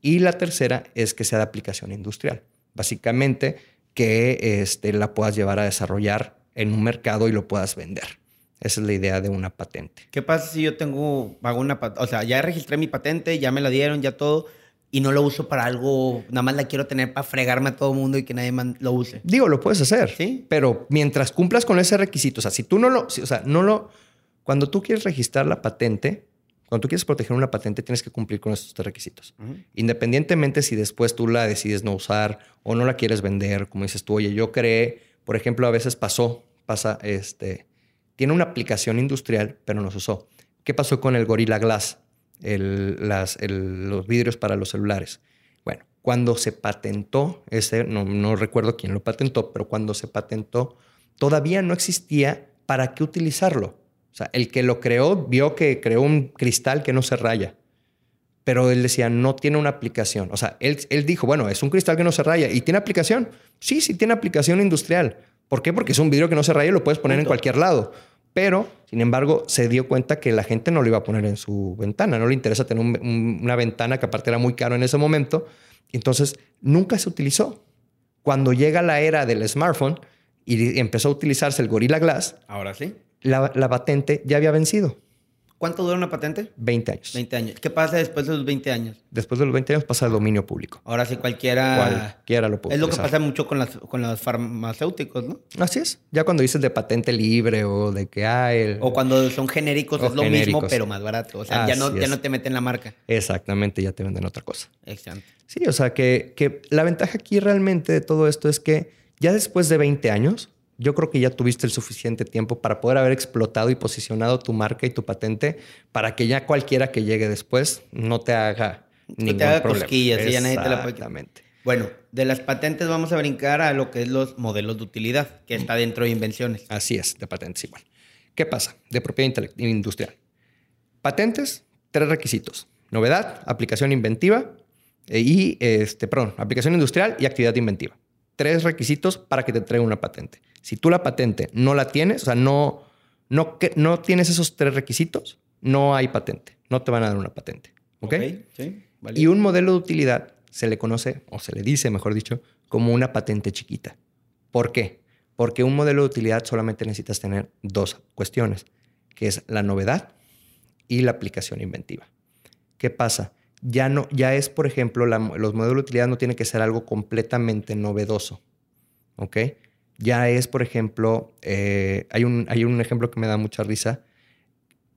Y la tercera es que sea de aplicación industrial. Básicamente, que este, la puedas llevar a desarrollar en un mercado y lo puedas vender. Esa es la idea de una patente. ¿Qué pasa si yo tengo, hago una o sea, ya registré mi patente, ya me la dieron, ya todo, y no lo uso para algo, nada más la quiero tener para fregarme a todo el mundo y que nadie lo use? Digo, lo puedes hacer, Sí. pero mientras cumplas con ese requisito, o sea, si tú no lo, si- o sea, no lo, cuando tú quieres registrar la patente, cuando tú quieres proteger una patente, tienes que cumplir con estos tres requisitos. Independientemente si después tú la decides no usar o no la quieres vender, como dices tú, oye, yo creé, por ejemplo, a veces pasó, pasa, este, tiene una aplicación industrial, pero no se usó. ¿Qué pasó con el Gorilla Glass? El- las- el- los vidrios para los celulares. Bueno, cuando se patentó ese, no, no recuerdo quién lo patentó, pero cuando se patentó, todavía no existía para qué utilizarlo. O sea, el que lo creó vio que creó un cristal que no se raya. Pero él decía, no tiene una aplicación. O sea, él, él dijo, bueno, es un cristal que no se raya. ¿Y tiene aplicación? Sí, sí tiene aplicación industrial. ¿Por qué? Porque es un vidrio que no se raya y lo puedes poner en cualquier lado. Pero, sin embargo, se dio cuenta que la gente no lo iba a poner en su ventana. No le interesa tener un- un- una ventana que aparte era muy caro en ese momento. Entonces, nunca se utilizó. Cuando llega la era del smartphone y empezó a utilizarse el Gorilla Glass, Ahora sí. La, la patente ya había vencido. ¿Cuánto dura una patente? 20 años. 20 años. ¿Qué pasa después de los 20 años? Después de los 20 años pasa al dominio público. Ahora sí cualquiera... Cualquiera lo puede Es lo que pasa mucho con, las, con los farmacéuticos, ¿no? Así es. Ya cuando dices de patente libre o de que hay... el- O cuando son genéricos O es lo mismo, pero más barato. O sea, ya no, ya es. no te meten la marca. Exactamente, ya te venden otra cosa. Exacto. Sí, o sea que, que la ventaja aquí realmente de todo esto es que ya después de 20 años, yo creo que ya tuviste el suficiente tiempo para poder haber explotado y posicionado tu marca y tu patente para que ya cualquiera que llegue después no te haga ningún te haga problema. cosquillas, sí, ya nadie te la puede. Bueno, de las patentes vamos a brincar a lo que es los modelos de utilidad, que está dentro de invenciones. Así es, de patentes igual. ¿Qué pasa? De propiedad industrial. Patentes, tres requisitos. Novedad, aplicación inventiva eh, y, este, perdón, aplicación industrial y actividad inventiva. Tres requisitos para que te traiga una patente. Si tú la patente no la tienes, o sea, no, no, no tienes esos tres requisitos, no hay patente. No te van a dar una patente. ¿Ok? Sí. Y un modelo de utilidad se le conoce, o se le dice, mejor dicho, como una patente chiquita. ¿Por qué? Porque un modelo de utilidad solamente necesitas tener dos cuestiones, que es la novedad y la aplicación inventiva. ¿Qué pasa? Ya, no, ya es, por ejemplo, los modelos de utilidad no tienen que ser algo completamente novedoso. ¿Ok? Ya es, por ejemplo, eh, hay, un, hay un ejemplo que me da mucha risa.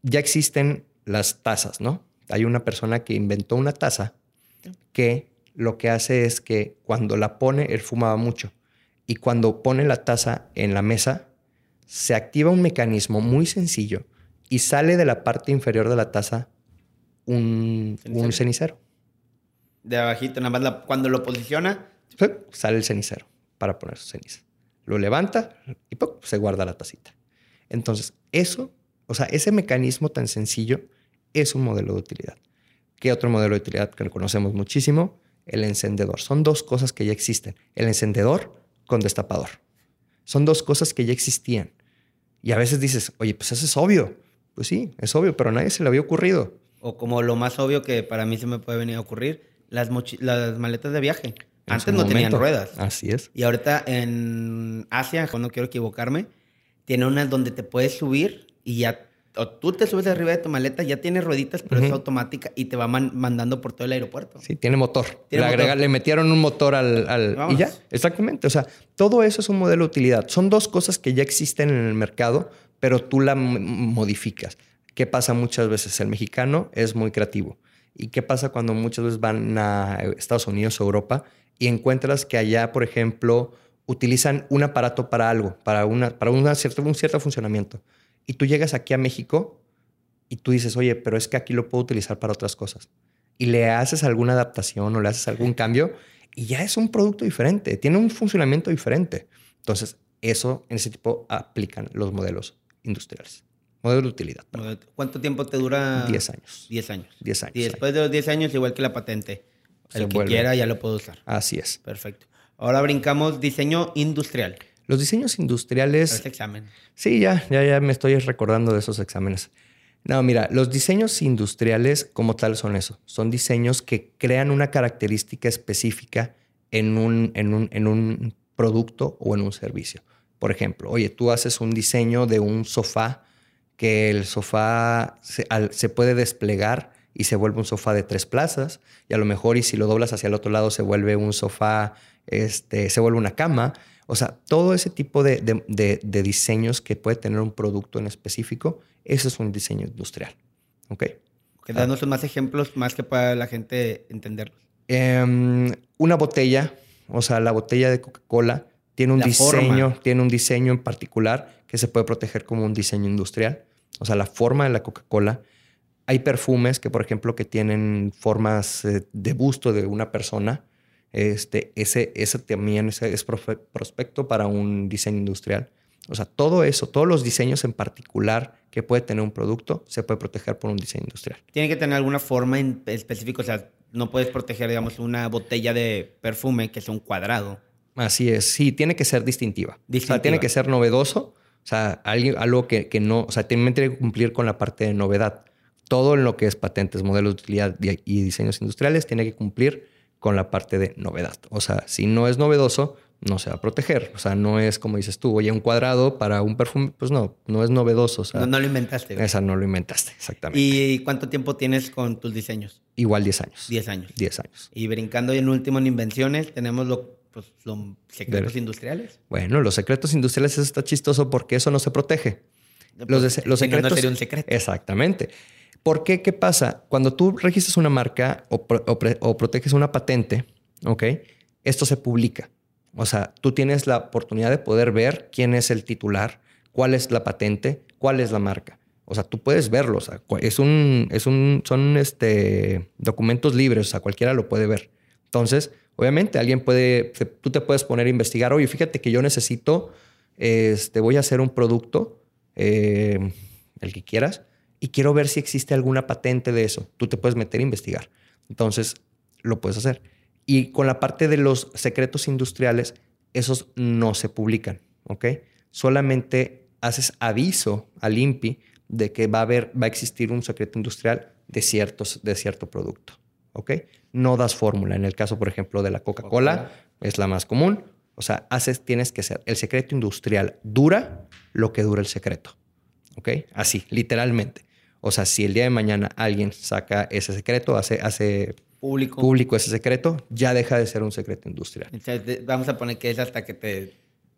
Ya existen las tazas, ¿no? Hay una persona que inventó una taza que lo que hace es que cuando la pone, él fumaba mucho. Y cuando pone la taza en la mesa, se activa un mecanismo muy sencillo y sale de la parte inferior de la taza un ¿Cenicero? un cenicero. De abajito, nada más la- cuando lo posiciona. Sale el cenicero para poner su ceniza. Lo levanta y ¡puc! se guarda la tacita. Entonces, eso, o sea, ese mecanismo tan sencillo es un modelo de utilidad. ¿Qué otro modelo de utilidad que conocemos muchísimo? El encendedor. Son dos cosas que ya existen. El encendedor con destapador. Son dos cosas que ya existían. Y a veces dices, oye, pues eso es obvio. Pues sí, es obvio, pero a nadie se le había ocurrido. O como lo más obvio que para mí se me puede venir a ocurrir, las, las maletas de viaje. En Antes no tenían momento. ruedas. Así es. Y ahorita en Asia, no quiero equivocarme, tiene unas donde te puedes subir y ya o tú te subes arriba de tu maleta, ya tiene rueditas, pero es automática y te va mandando por todo el aeropuerto. Sí, tiene motor. le, le metieron un motor al... al y ya, exactamente. O sea, todo eso es un modelo de utilidad. Son dos cosas que ya existen en el mercado, pero tú la modificas. ¿Qué pasa muchas veces? El mexicano es muy creativo. ¿Y qué pasa cuando muchas veces van a Estados Unidos o Europa y encuentras que allá, por ejemplo, utilizan un aparato para algo, para, una, para una cierta, un cierto funcionamiento? Y tú llegas aquí a México y tú dices, oye, pero es que aquí lo puedo utilizar para otras cosas. Y le haces alguna adaptación o le haces algún cambio y ya es un producto diferente, tiene un funcionamiento diferente. Entonces, eso en ese tipo aplican los modelos industriales. Modelo de utilidad. ¿Cuánto tiempo te dura? 10 años. 10 años. 10 años. Y después de los 10 años, igual que la patente, el que quiera ya lo puede usar. Así es. Perfecto. Ahora brincamos diseño industrial. Los diseños industriales. Este examen. Sí, ya, ya, ya me estoy recordando de esos exámenes. No, mira, los diseños industriales como tal son eso. Son diseños que crean una característica específica en un, en un, en un producto o en un servicio. Por ejemplo, oye, tú haces un diseño de un sofá que el sofá se, puede desplegar y se vuelve un sofá de tres plazas y a lo mejor y si lo doblas hacia el otro lado se vuelve un sofá, este, se vuelve una cama. O sea, todo ese tipo de, de, diseños que puede tener un producto en específico, eso es un diseño industrial. ¿Ok? Que ah. más ejemplos, más que para la gente entenderlos. Em, una botella, o sea, la botella de Coca-Cola tiene un diseño, tiene un diseño en particular que se puede proteger como un diseño industrial. O sea, la forma de la Coca-Cola. Hay perfumes que, por ejemplo, que tienen formas eh, de busto de una persona. Este, ese, ese también es, es prospecto para un diseño industrial. O sea, todo eso, todos los diseños en particular que puede tener un producto, se puede proteger por un diseño industrial. Tiene que tener alguna forma en específico. O sea, no puedes proteger, digamos, una botella de perfume que es un cuadrado Así es, sí, tiene que ser distintiva. O sea, tiene que ser novedoso. O sea, algo que, que no, o sea, tiene que cumplir con la parte de novedad. Todo en lo que es patentes, modelos de utilidad y diseños industriales tiene que cumplir con la parte de novedad. O sea, si no es novedoso, no se va a proteger. O sea, no es como dices tú, oye, un cuadrado para un perfume, pues no, no es novedoso. no, no, lo inventaste. Esa no lo inventaste, exactamente. ¿Y cuánto tiempo tienes con tus diseños? Igual 10 años. 10 años. 10 años. Y brincando en último en invenciones, tenemos lo pues, los secretos industriales. Bueno, los secretos industriales eso está chistoso porque eso no se protege. los, los secretos. No sería un secreto. Exactamente. ¿Por qué? ¿Qué pasa? Cuando tú registras una marca o, o, proteges una patente, ¿ok? Esto se publica. O sea, tú tienes la oportunidad de poder ver quién es el titular, cuál es la patente, cuál es la marca. O sea, tú puedes verlo. O sea, es un, es un, son este, documentos libres. O sea, cualquiera lo puede ver. Entonces, Obviamente alguien puede, tú te puedes poner a investigar, oye, fíjate que yo necesito, este, voy a hacer un producto, eh, el que quieras, y quiero ver si existe alguna patente de eso. Tú te puedes meter a investigar. Entonces, lo puedes hacer. Y con la parte de los secretos industriales, esos no se publican, ¿ok? Solamente haces aviso al INPI de que va a haber, va a existir un secreto industrial de, ciertos, de cierto producto. ¿Ok? No das fórmula. En el caso, por ejemplo, de la Coca-Cola, es la más común. O sea, haces, tienes que ser. El secreto industrial dura lo que dura el secreto. ¿Ok? Así, literalmente. O sea, si el día de mañana alguien saca ese secreto, hace, hace público. público ese secreto, ya deja de ser un secreto industrial. vamos a poner que es hasta que te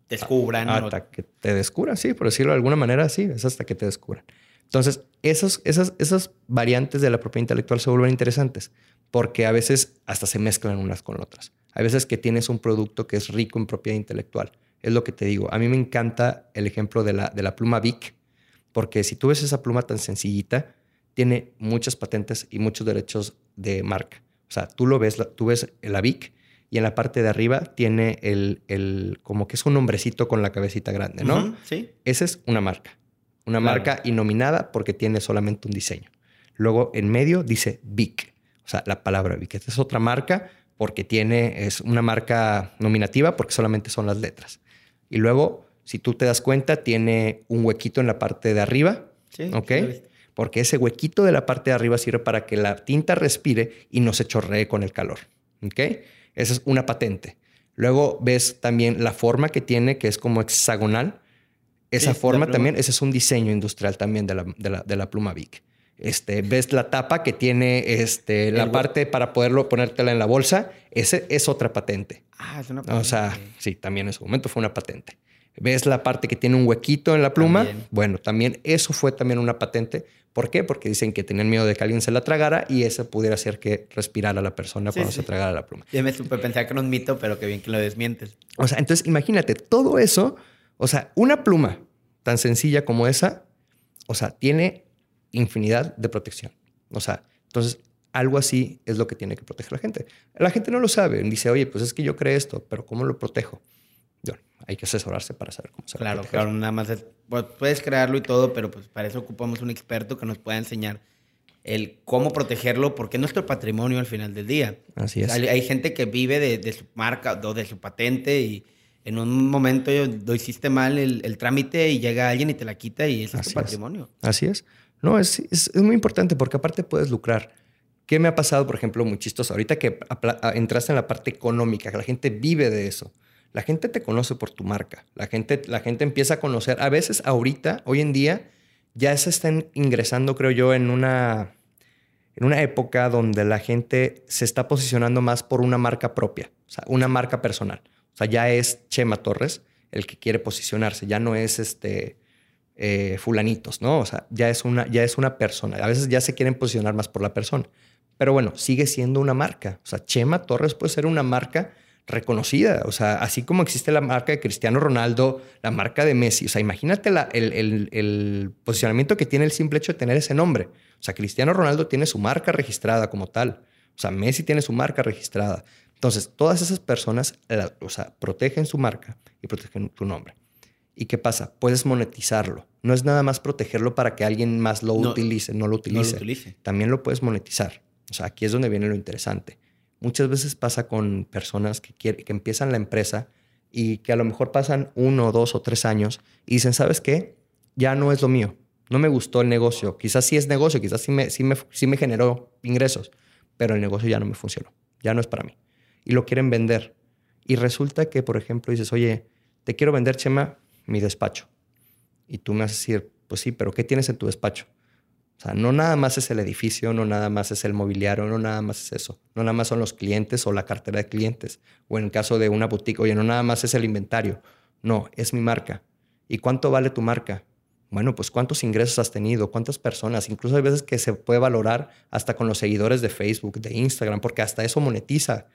descubran. Hasta que te descubran, sí, por decirlo de alguna manera, sí, es hasta que te descubran. Entonces, esos, esas, esas variantes de la propiedad intelectual se vuelven interesantes porque a veces hasta se mezclan unas con otras. Hay veces que tienes un producto que es rico en propiedad intelectual. Es lo que te digo. A mí me encanta el ejemplo de la, de la pluma Vic, porque si tú ves esa pluma tan sencillita, tiene muchas patentes y muchos derechos de marca. O sea, tú lo ves, tú ves la Vic y en la parte de arriba tiene el, el como que es un hombrecito con la cabecita grande, ¿no? sí. Esa es una marca. Una marca innominada porque tiene solamente un diseño. Luego en medio dice Vic. O sea, la palabra Vic. es otra marca porque tiene, es una marca nominativa porque solamente son las letras. Y luego, si tú te das cuenta, tiene un huequito en la parte de arriba. Sí. ¿Ok? Porque ese huequito de la parte de arriba sirve para que la tinta respire y no se chorree con el calor. ¿Ok? Esa es una patente. Luego ves también la forma que tiene, que es como hexagonal. Esa Sí, forma también, ese es un diseño industrial también de la, de la, de la pluma Bic. Este, ves la tapa que tiene este, la El parte para poderlo ponértela en la bolsa. Ese es otra patente. Ah, es una O sea, patente. sí, también en su momento fue una patente. ¿Ves la parte que tiene un huequito en la pluma? También. Bueno, también eso fue también una patente. ¿Por qué? Porque dicen que tenían miedo de que alguien se la tragara y eso pudiera hacer que respirara la persona Sí, cuando sí. se tragara la pluma. Ya me supe pensar que era un mito, pero que bien que lo desmientes. O sea, entonces imagínate, todo eso, o sea, una pluma tan sencilla como esa, o sea, tiene infinidad de protección. O sea, entonces algo así es lo que tiene que proteger la gente. La gente no lo sabe. Dice, oye, pues es que yo creo esto, pero ¿cómo lo protejo? Bueno, hay que asesorarse para saber cómo se Claro, proteger. claro, nada más es- pues, puedes crearlo y todo, pero pues para eso ocupamos un experto que nos pueda enseñar el cómo protegerlo, porque es nuestro patrimonio al final del día. Así es. hay, hay gente que vive de, de su marca o de su patente y en un momento lo hiciste mal el, el trámite y llega alguien y te la quita y ese es tu es. patrimonio. Así es. No, es, es, es muy importante porque aparte puedes lucrar. ¿Qué me ha pasado, por ejemplo, muy chistoso? Ahorita que apla- a- entraste en la parte económica, que la gente vive de eso. La gente te conoce por tu marca. La gente, la gente empieza a conocer. A veces, ahorita, hoy en día, ya se están ingresando, creo yo, en una, en una época donde la gente se está posicionando más por una marca propia, o sea, una marca personal. O sea, ya es Chema Torres el que quiere posicionarse, ya no es este eh, fulanitos, ¿no? O sea, ya es, una, ya es una persona. A veces ya se quieren posicionar más por la persona. Pero bueno, sigue siendo una marca. O sea, Chema Torres puede ser una marca reconocida. O sea, así como existe la marca de Cristiano Ronaldo, la marca de Messi. O sea, imagínate el posicionamiento que tiene el simple hecho de tener ese nombre. O sea, Cristiano Ronaldo tiene su marca registrada como tal. O sea, Messi tiene su marca registrada. Entonces, todas esas personas, la- o sea, protegen su marca y protegen tu nombre. ¿Y qué pasa? Puedes monetizarlo. No es nada más protegerlo para que alguien más lo No, utilice, no lo No lo utilice. También lo puedes monetizar. O sea, aquí es donde viene lo interesante. Muchas veces pasa con personas que, quieren, que empiezan la empresa y que a lo mejor pasan uno, dos o tres años y dicen, ¿sabes qué? Ya no es lo mío. No me gustó el negocio. Quizás sí es negocio, quizás sí me, sí me, sí me generó ingresos, pero el negocio ya no me funcionó. Ya no es para mí. Y lo quieren vender. Y resulta que, por ejemplo, dices, oye, te quiero vender, Chema, mi despacho. Y tú me vas a decir, pues sí, pero ¿qué tienes en tu despacho? O sea, no nada más es el edificio, no nada más es el mobiliario, no nada más es eso. No nada más son los clientes o la cartera de clientes. O en el caso de una boutique, oye, no nada más es el inventario. No, es mi marca. ¿Y cuánto vale tu marca? Bueno, pues cuántos ingresos has tenido, cuántas personas. Incluso hay veces que se puede valorar hasta con los seguidores de Facebook, de Instagram, porque hasta eso monetiza.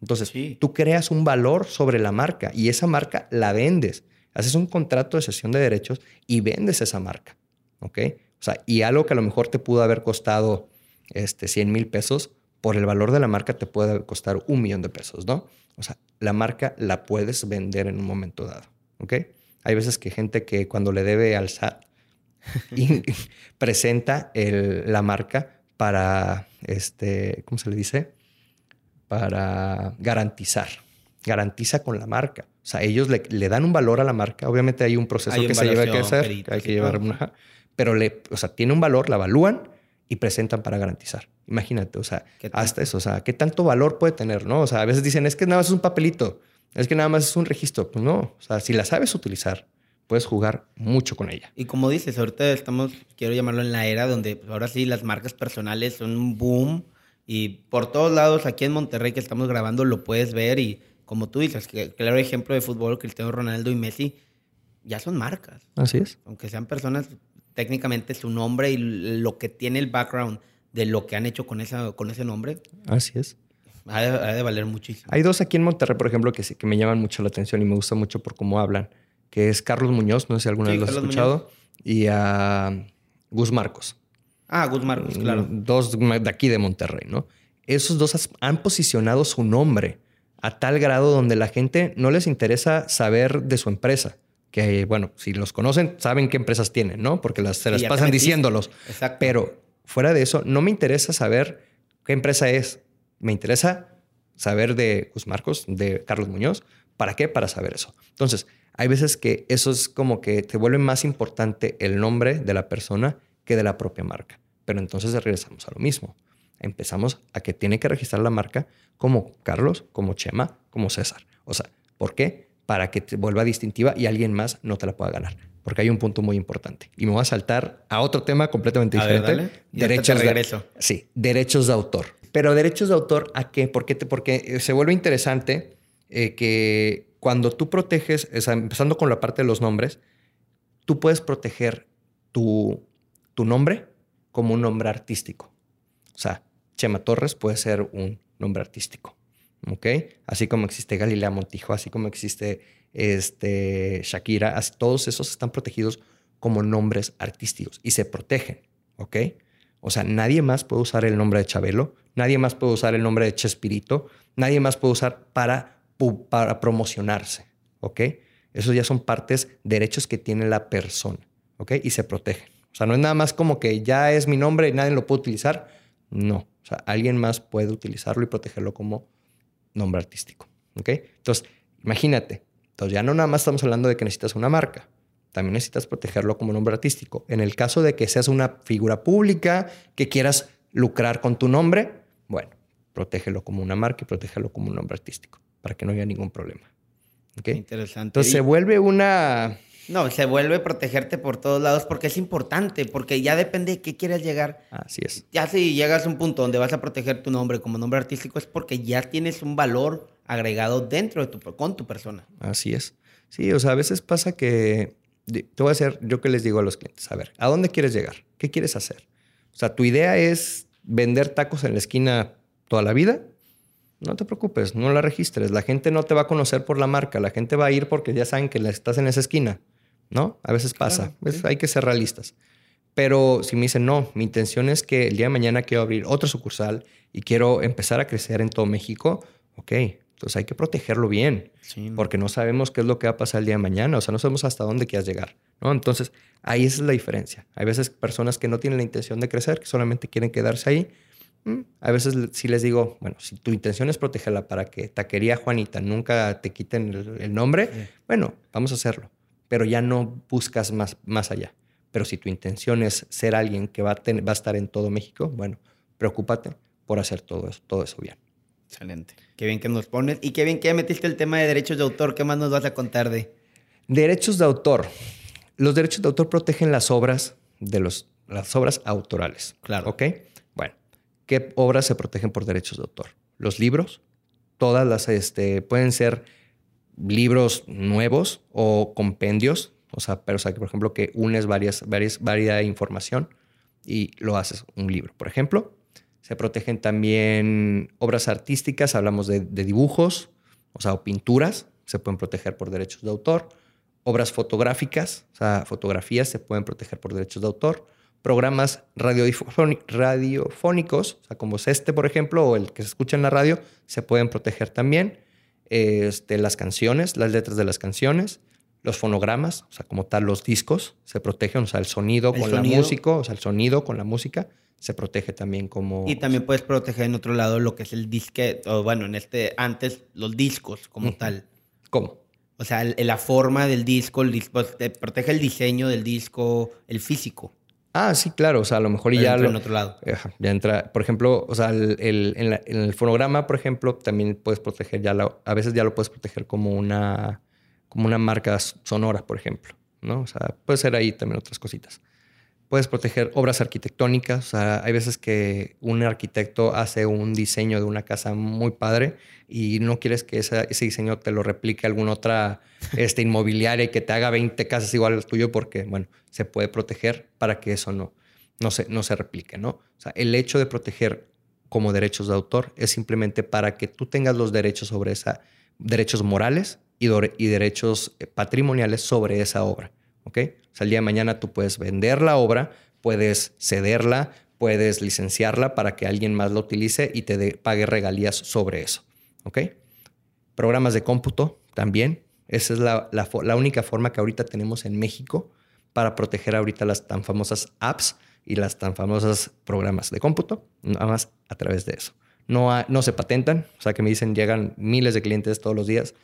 Entonces, Sí. tú creas un valor sobre la marca y esa marca la vendes. Haces un contrato de cesión de derechos y vendes esa marca. ¿Ok? O sea, y algo que a lo mejor te pudo haber costado este, 100 mil pesos, por el valor de la marca te puede costar un millón de pesos, ¿no? O sea, la marca la puedes vender en un momento dado. ¿Ok? Hay veces que gente que cuando le debe al SAT presenta la marca para, este, ¿cómo se le dice? Para garantizar. Garantiza con la marca. O sea, ellos le, le dan un valor a la marca. Obviamente hay un proceso Hay que se lleva que hacer, peritos que hay que llevar una, pero le, o sea, tiene un valor, la evalúan y presentan para garantizar. Imagínate, o sea, hasta eso, o sea, ¿qué tanto valor puede tener, no? O sea, a veces dicen, es que nada más es un papelito, es que nada más es un registro. Pues no, o sea, si la sabes utilizar, puedes jugar mucho con ella. Y como dices, ahorita estamos, quiero llamarlo en la era donde pues, ahora sí las marcas personales son un boom y por todos lados aquí en Monterrey que estamos grabando lo puedes ver y como tú dices, que claro ejemplo de fútbol, Cristiano Ronaldo y Messi ya son marcas, Así es. aunque sean personas, técnicamente su nombre y lo que tiene el background de lo que han hecho con, esa, con ese nombre, Así es. ha de, ha de valer muchísimo. Hay dos aquí en Monterrey, por ejemplo, que, sí- que me llaman mucho la atención y me gusta mucho por cómo hablan, que es Carlos Muñoz, no sé si alguna Sí, vez lo has Carlos escuchado, y a Gus Marcos. Ah, Gus Marcos, claro. Dos de aquí de Monterrey, ¿no? Esos dos han posicionado su nombre a tal grado donde la gente no les interesa saber de su empresa. Que, bueno, si los conocen, saben qué empresas tienen, ¿no? Porque las, se las pasan metiste. diciéndolos. Exacto. Pero fuera de eso, no me interesa saber qué empresa es. Me interesa saber de Gus Marcos, de Carlos Muñoz. ¿Para qué? Para saber eso. Entonces, hay veces que eso es como que te vuelve más importante el nombre de la persona que de la propia marca. Pero entonces regresamos a lo mismo. Empezamos a que tiene que registrar la marca como Carlos, como Chema, como César. O sea, ¿por qué? Para que te vuelva distintiva y alguien más no te la pueda ganar. porque hay un punto muy importante. Y me voy a saltar a otro tema completamente diferente. derechos de, sí, derechos de autor. Pero derechos de autor, ¿a qué? Porque, porque eh, se vuelve interesante eh, que cuando tú proteges, empezando con la parte de los nombres, tú puedes proteger tu, tu nombre como un nombre artístico. O sea, Chema Torres puede ser un nombre artístico. ¿Ok? Así como existe Galilea Montijo, así como existe este, Shakira, todos esos están protegidos como nombres artísticos y se protegen, ¿ok? O sea, nadie más puede usar el nombre de Chabelo, nadie más puede usar el nombre de Chespirito, nadie más puede usar para, para promocionarse, ¿ok? Esos ya son partes, derechos que tiene la persona, ¿ok? Y se protegen. O sea, no es nada más como que ya es mi nombre y nadie lo puede utilizar. No, o sea, alguien más puede utilizarlo y protegerlo como nombre artístico, ¿ok? Entonces, imagínate, entonces ya no nada más estamos hablando de que necesitas una marca, también necesitas protegerlo como nombre artístico. En el caso de que seas una figura pública, que quieras lucrar con tu nombre, bueno, protégelo como una marca y protégelo como un nombre artístico para que no haya ningún problema. ¿Okay? Interesante. Entonces se vuelve una... No, se vuelve protegerte por todos lados porque es importante, porque ya depende de qué quieras llegar. Así es. Ya si llegas a un punto donde vas a proteger tu nombre como nombre artístico es porque ya tienes un valor agregado dentro de tu, con tu persona. Así es. Sí, o sea, a veces pasa que, te voy a hacer, yo que les digo a los clientes, a ver, ¿a dónde quieres llegar? ¿Qué quieres hacer? O sea, tu idea es vender tacos en la esquina toda la vida. No te preocupes, no la registres. La gente no te va a conocer por la marca, la gente va a ir porque ya saben que estás en esa esquina, ¿no? A veces pasa, hay que ser realistas. Pero si me dicen, no, mi intención es que el día de mañana quiero abrir otro sucursal y quiero empezar a crecer en todo México, ok, entonces hay que protegerlo bien, porque no sabemos qué es lo que va a pasar el día de mañana, o sea, no sabemos hasta dónde quieras llegar, ¿no? Entonces ahí es la diferencia. Hay veces personas que no tienen la intención de crecer, que solamente quieren quedarse ahí. Mm, a veces sí les digo, bueno, si tu intención es protegerla para que Taquería Juanita nunca te quiten el, nombre, bueno, vamos a hacerlo, pero ya no buscas más, más allá. Pero si tu intención es ser alguien que va a, va a estar en todo México, bueno, preocúpate por hacer todo eso, todo eso bien. Excelente. Qué bien que nos pones. Y qué bien que ya metiste el tema de derechos de autor. ¿Qué más nos vas a contar de? Derechos de autor. Los derechos de autor protegen las obras de los, las obras autorales. Claro. ¿Ok? Bueno, ¿qué obras se protegen por derechos de autor? Los libros. Todas las, este, pueden ser libros nuevos o compendios. O sea, pero o sea, que, por ejemplo, que unes varias, varias, variedad de información y lo haces un libro. Por ejemplo, se protegen también obras artísticas, hablamos de, dibujos, o sea, o pinturas, se pueden proteger por derechos de autor. Obras fotográficas, o sea, fotografías se pueden proteger por derechos de autor. Programas radiofónicos, o sea, como es este, por ejemplo, o el que se escucha en la radio, se pueden proteger también. Este, las canciones, las letras de las canciones, los fonogramas, o sea, como tal, los discos, se protegen, o sea, el sonido con la música, o sea, el sonido con la música se protege también como... Y también puedes proteger en otro lado lo que es el disque, o bueno, en este, antes los discos como tal. ¿Cómo? O sea, la forma del disco, el disco, pues, te protege el diseño del disco, el físico. Ah, sí, claro. O sea, a lo mejor ya... Lo, en otro lado. ya entra, por ejemplo, o sea, el, en, el fonograma, por ejemplo, también puedes proteger ya, a veces ya lo puedes proteger como una, como una marca sonora, por ejemplo, ¿no? O sea, puede ser ahí también otras cositas. Puedes proteger obras arquitectónicas. O sea, hay veces que un arquitecto hace un diseño de una casa muy padre y no quieres que ese diseño te lo replique alguna otra este, inmobiliaria y que te haga 20 casas igual al tuyo porque, bueno, se puede proteger para que eso no, no, se, no se replique, ¿no? O sea, el hecho de proteger como derechos de autor es simplemente para que tú tengas los derechos sobre esa, derechos morales y, y derechos eh, patrimoniales sobre esa obra, ¿ok? Sea, el día de mañana tú puedes vender la obra, puedes cederla, puedes licenciarla para que alguien más la utilice y te pague regalías sobre eso. ¿Ok? Programas de cómputo también. Esa es la, única forma que ahorita tenemos en México para proteger ahorita las tan famosas apps y las tan famosas programas de cómputo, nada más a través de eso. No, no se patentan, o sea que me dicen, llegan miles de clientes todos los días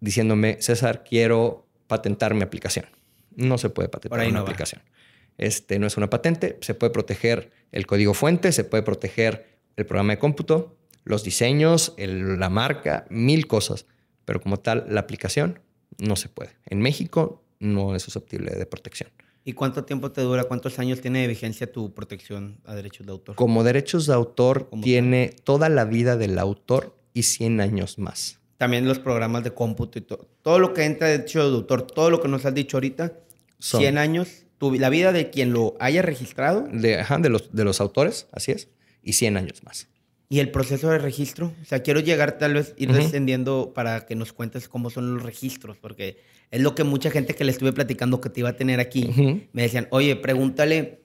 diciéndome, César, quiero patentar mi aplicación. No se puede patentar una aplicación. Este no es una patente, se puede proteger el código fuente, se puede proteger el programa de cómputo, los diseños, la marca, mil cosas, pero como tal, la aplicación no se puede. En México no es susceptible de protección. ¿Y cuánto tiempo te dura, cuántos años tiene de vigencia tu protección a derechos de autor? Como derechos de autor tiene toda la vida del autor y 100 años más. También los programas de cómputo y todo. Todo lo que entra de derechos de autor, todo lo que nos has dicho ahorita, 100 años, la vida de quien lo haya registrado. De, de, los, de los autores, así es, y 100 años más. ¿Y el proceso de registro? O sea, quiero llegar tal vez, ir descendiendo para que nos cuentes cómo son los registros, porque es lo que mucha gente que le estuve platicando que te iba a tener aquí, me decían, oye, pregúntale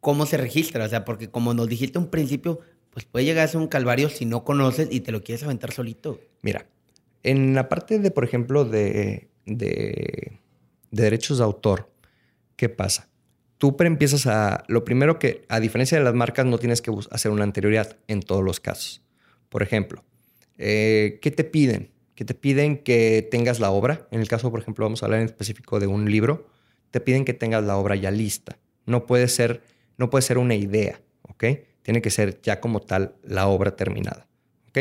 cómo se registra, o sea, porque como nos dijiste un principio, pues puede llegar a ser un calvario si no conoces y te lo quieres aventar solito. Mira, en la parte de, por ejemplo, de, de, de derechos de autor, ¿qué pasa? tú empiezas a, lo primero que, a diferencia de las marcas, no tienes que hacer una anterioridad en todos los casos. Por ejemplo, eh, ¿qué te piden? Que te piden que tengas la obra. En el caso, por ejemplo, vamos a hablar en específico de un libro, te piden que tengas la obra ya lista. No puede ser, no puede ser una idea, ¿ok? Tiene que ser ya como tal la obra terminada, ¿ok?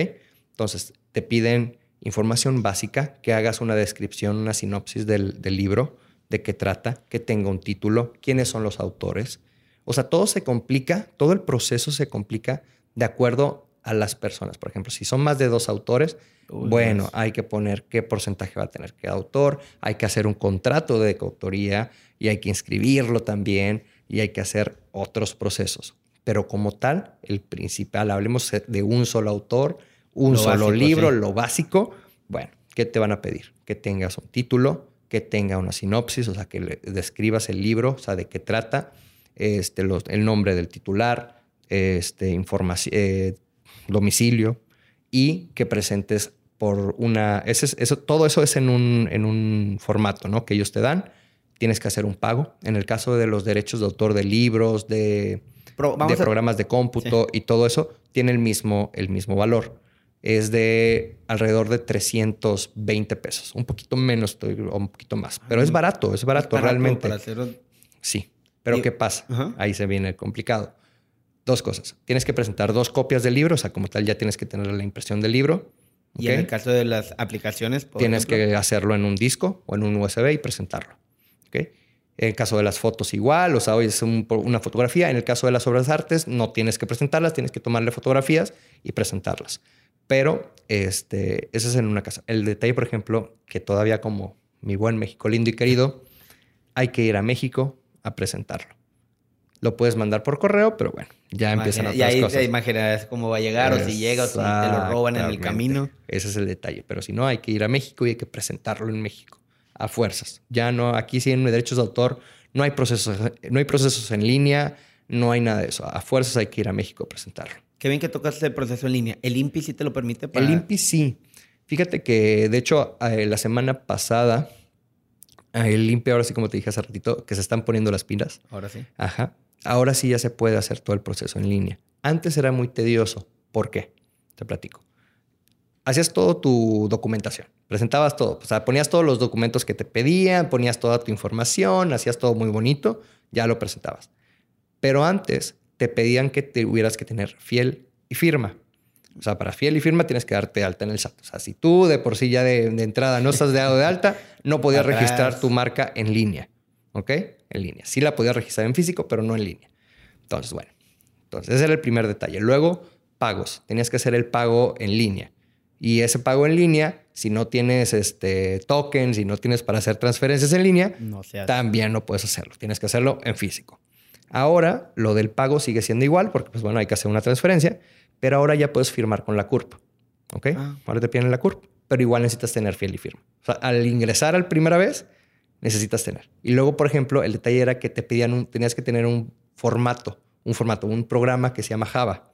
Entonces, te piden información básica, que hagas una descripción, una sinopsis del, del libro, de qué trata, que tenga un título, quiénes son los autores. O sea, todo se complica, todo el proceso se complica de acuerdo a las personas. Por ejemplo, si son más de dos autores, bueno, hay que poner qué porcentaje va a tener cada autor, hay que hacer un contrato de coautoría y hay que inscribirlo también y hay que hacer otros procesos. Pero como tal, el principal, hablemos de un solo autor, un solo libro, lo básico, bueno, ¿qué te van a pedir? Que tengas un título, que tenga una sinopsis, o sea, que le describas el libro, o sea, de qué trata, este, el nombre del titular, este, información, eh, domicilio y que presentes por una... eso, todo eso es en un, en un formato ¿no? que ellos te dan. Tienes que hacer un pago. En el caso de los derechos de autor de libros, de, de programas de cómputo y todo eso, tiene el mismo, el mismo valor es de alrededor de 320 pesos, un poquito menos o un poquito más, pero es barato, es barato, realmente. Sí, pero ¿qué pasa? Ahí se viene complicado. Dos cosas. Tienes que presentar dos copias del libro, o sea, como tal ya tienes que tener la impresión del libro. Y en el caso de las aplicaciones, tienes que hacerlo en un disco o en un USB y presentarlo. En el caso de las fotos igual, o sea, hoy es una fotografía. En el caso de las obras de artes, no tienes que presentarlas, tienes que tomarle fotografías y presentarlas. Pero este, ese es en una casa. El detalle, por ejemplo, que todavía como mi buen México lindo y querido, hay que ir a México a presentarlo. Lo puedes mandar por correo, pero bueno, ya empiezan otras y ahí cosas. te cómo va a llegar o si llega o si te lo roban en el camino. Ese es el detalle. Pero si no, hay que ir a México y hay que presentarlo en México a fuerzas. Ya no, aquí sí en derechos de autor no hay procesos, no hay procesos en línea, no hay nada de eso. A fuerzas hay que ir a México a presentarlo. Qué bien que tocas el proceso en línea. ¿El INPI sí te lo permite? El INPI sí. Fíjate que, de hecho, eh, la semana pasada, el INPI, ahora sí, como te dije hace ratito, que se están poniendo las pilas. Ahora sí. Ajá. Ahora sí ya se puede hacer todo el proceso en línea. Antes era muy tedioso. ¿Por qué? Te platico. Hacías todo tu documentación, presentabas todo, o sea, ponías todos los documentos que te pedían, ponías toda tu información, hacías todo muy bonito, ya lo presentabas. Pero antes te pedían que tuvieras que tener fiel y firma. O sea, para fiel y firma tienes que darte alta en el SAT. O sea, si tú de por sí ya de, entrada no estás dado de alta, no podías registrar tu marca en línea. ¿Ok? En línea. Sí la podías registrar en físico, pero no en línea. Entonces, bueno. Entonces, ese era el primer detalle. Luego, pagos. Tenías que hacer el pago en línea. Y ese pago en línea, si no tienes este token, si no tienes para hacer transferencias en línea, también no puedes hacerlo. Tienes que hacerlo en físico. Ahora lo del pago sigue siendo igual porque, pues bueno, hay que hacer una transferencia, pero ahora ya puedes firmar con la CURP. ¿Ok? Ah. Ahora te piden la CURP, pero igual necesitas tener fiel y firma. O sea, al ingresar al primera vez, necesitas tener. Y luego, por ejemplo, el detalle era que te pedían un, tenías que tener un formato, un formato, un programa que se llama Java.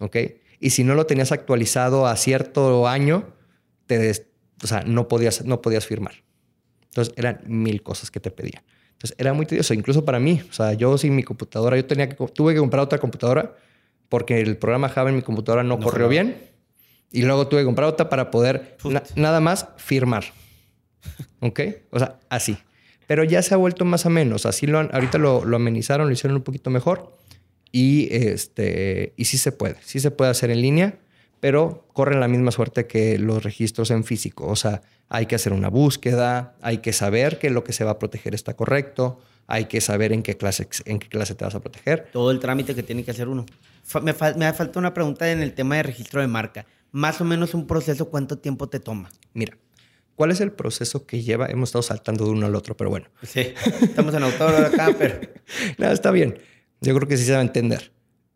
¿Ok? Y si no lo tenías actualizado a cierto año, te, o sea, no podías, no podías firmar. Entonces, eran mil cosas que te pedían. Entonces era muy tedioso, incluso para mí. O sea, yo sin mi computadora, yo tenía que, tuve que comprar otra computadora porque el programa Java en mi computadora no, corrió bien. Y luego tuve que comprar otra para poder nada más firmar. ¿Ok? O sea, así. Pero ya se ha vuelto más o menos. Así lo ahorita lo, lo, amenizaron, lo hicieron un poquito mejor. Y, este, y sí se puede. Sí se puede hacer en línea. Pero corren la misma suerte que los registros en físico. O sea, hay que hacer una búsqueda, hay que saber que lo que se va a proteger está correcto, hay que saber en qué clase, en qué clase te vas a proteger. Todo el trámite que tiene que hacer uno. me, me falta una pregunta en el tema de registro de marca. Más o menos un proceso, ¿cuánto tiempo te toma? Mira, ¿cuál es el proceso que lleva? Hemos estado saltando de uno al otro, pero bueno. Sí, estamos en autor acá, pero... no, está bien. Yo creo que sí se va a entender.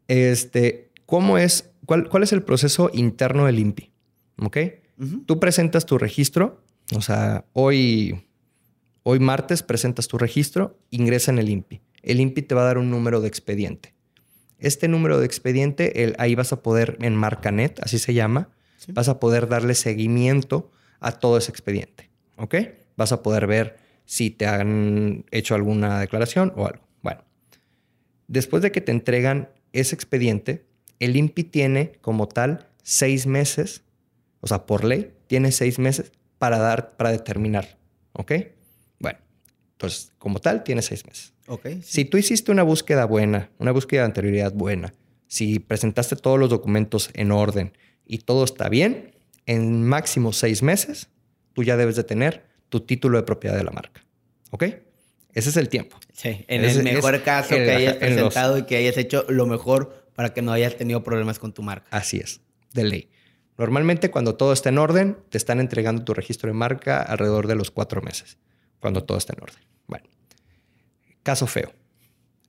Este, ¿cómo es, cuál, cuál es el proceso interno del INPI? ¿Ok? Tú presentas tu registro, o sea, hoy, hoy martes presentas tu registro, ingresa en el INPI. El INPI te va a dar un número de expediente. Este número de expediente, el, ahí vas a poder, en Marcanet, así se llama, vas a poder darle seguimiento a todo ese expediente. ¿Ok? Vas a poder ver si te han hecho alguna declaración o algo. Bueno, después de que te entregan ese expediente, el INPI tiene como tal seis meses, o sea, por ley, tiene seis meses para dar, para determinar. ¿Ok? Bueno, entonces, como tal, tiene seis meses. Si tú hiciste una búsqueda buena, una búsqueda de anterioridad buena, si presentaste todos los documentos en orden y todo está bien, en máximo seis meses, tú ya debes de tener tu título de propiedad de la marca. ¿Ok? Ese es el tiempo. Sí, en el mejor caso que hayas presentado y que hayas hecho lo mejor para que no hayas tenido problemas con tu marca. Así es, de ley. Normalmente cuando todo está en orden, te están entregando tu registro de marca alrededor de los cuatro meses, cuando todo está en orden. Bueno, caso feo.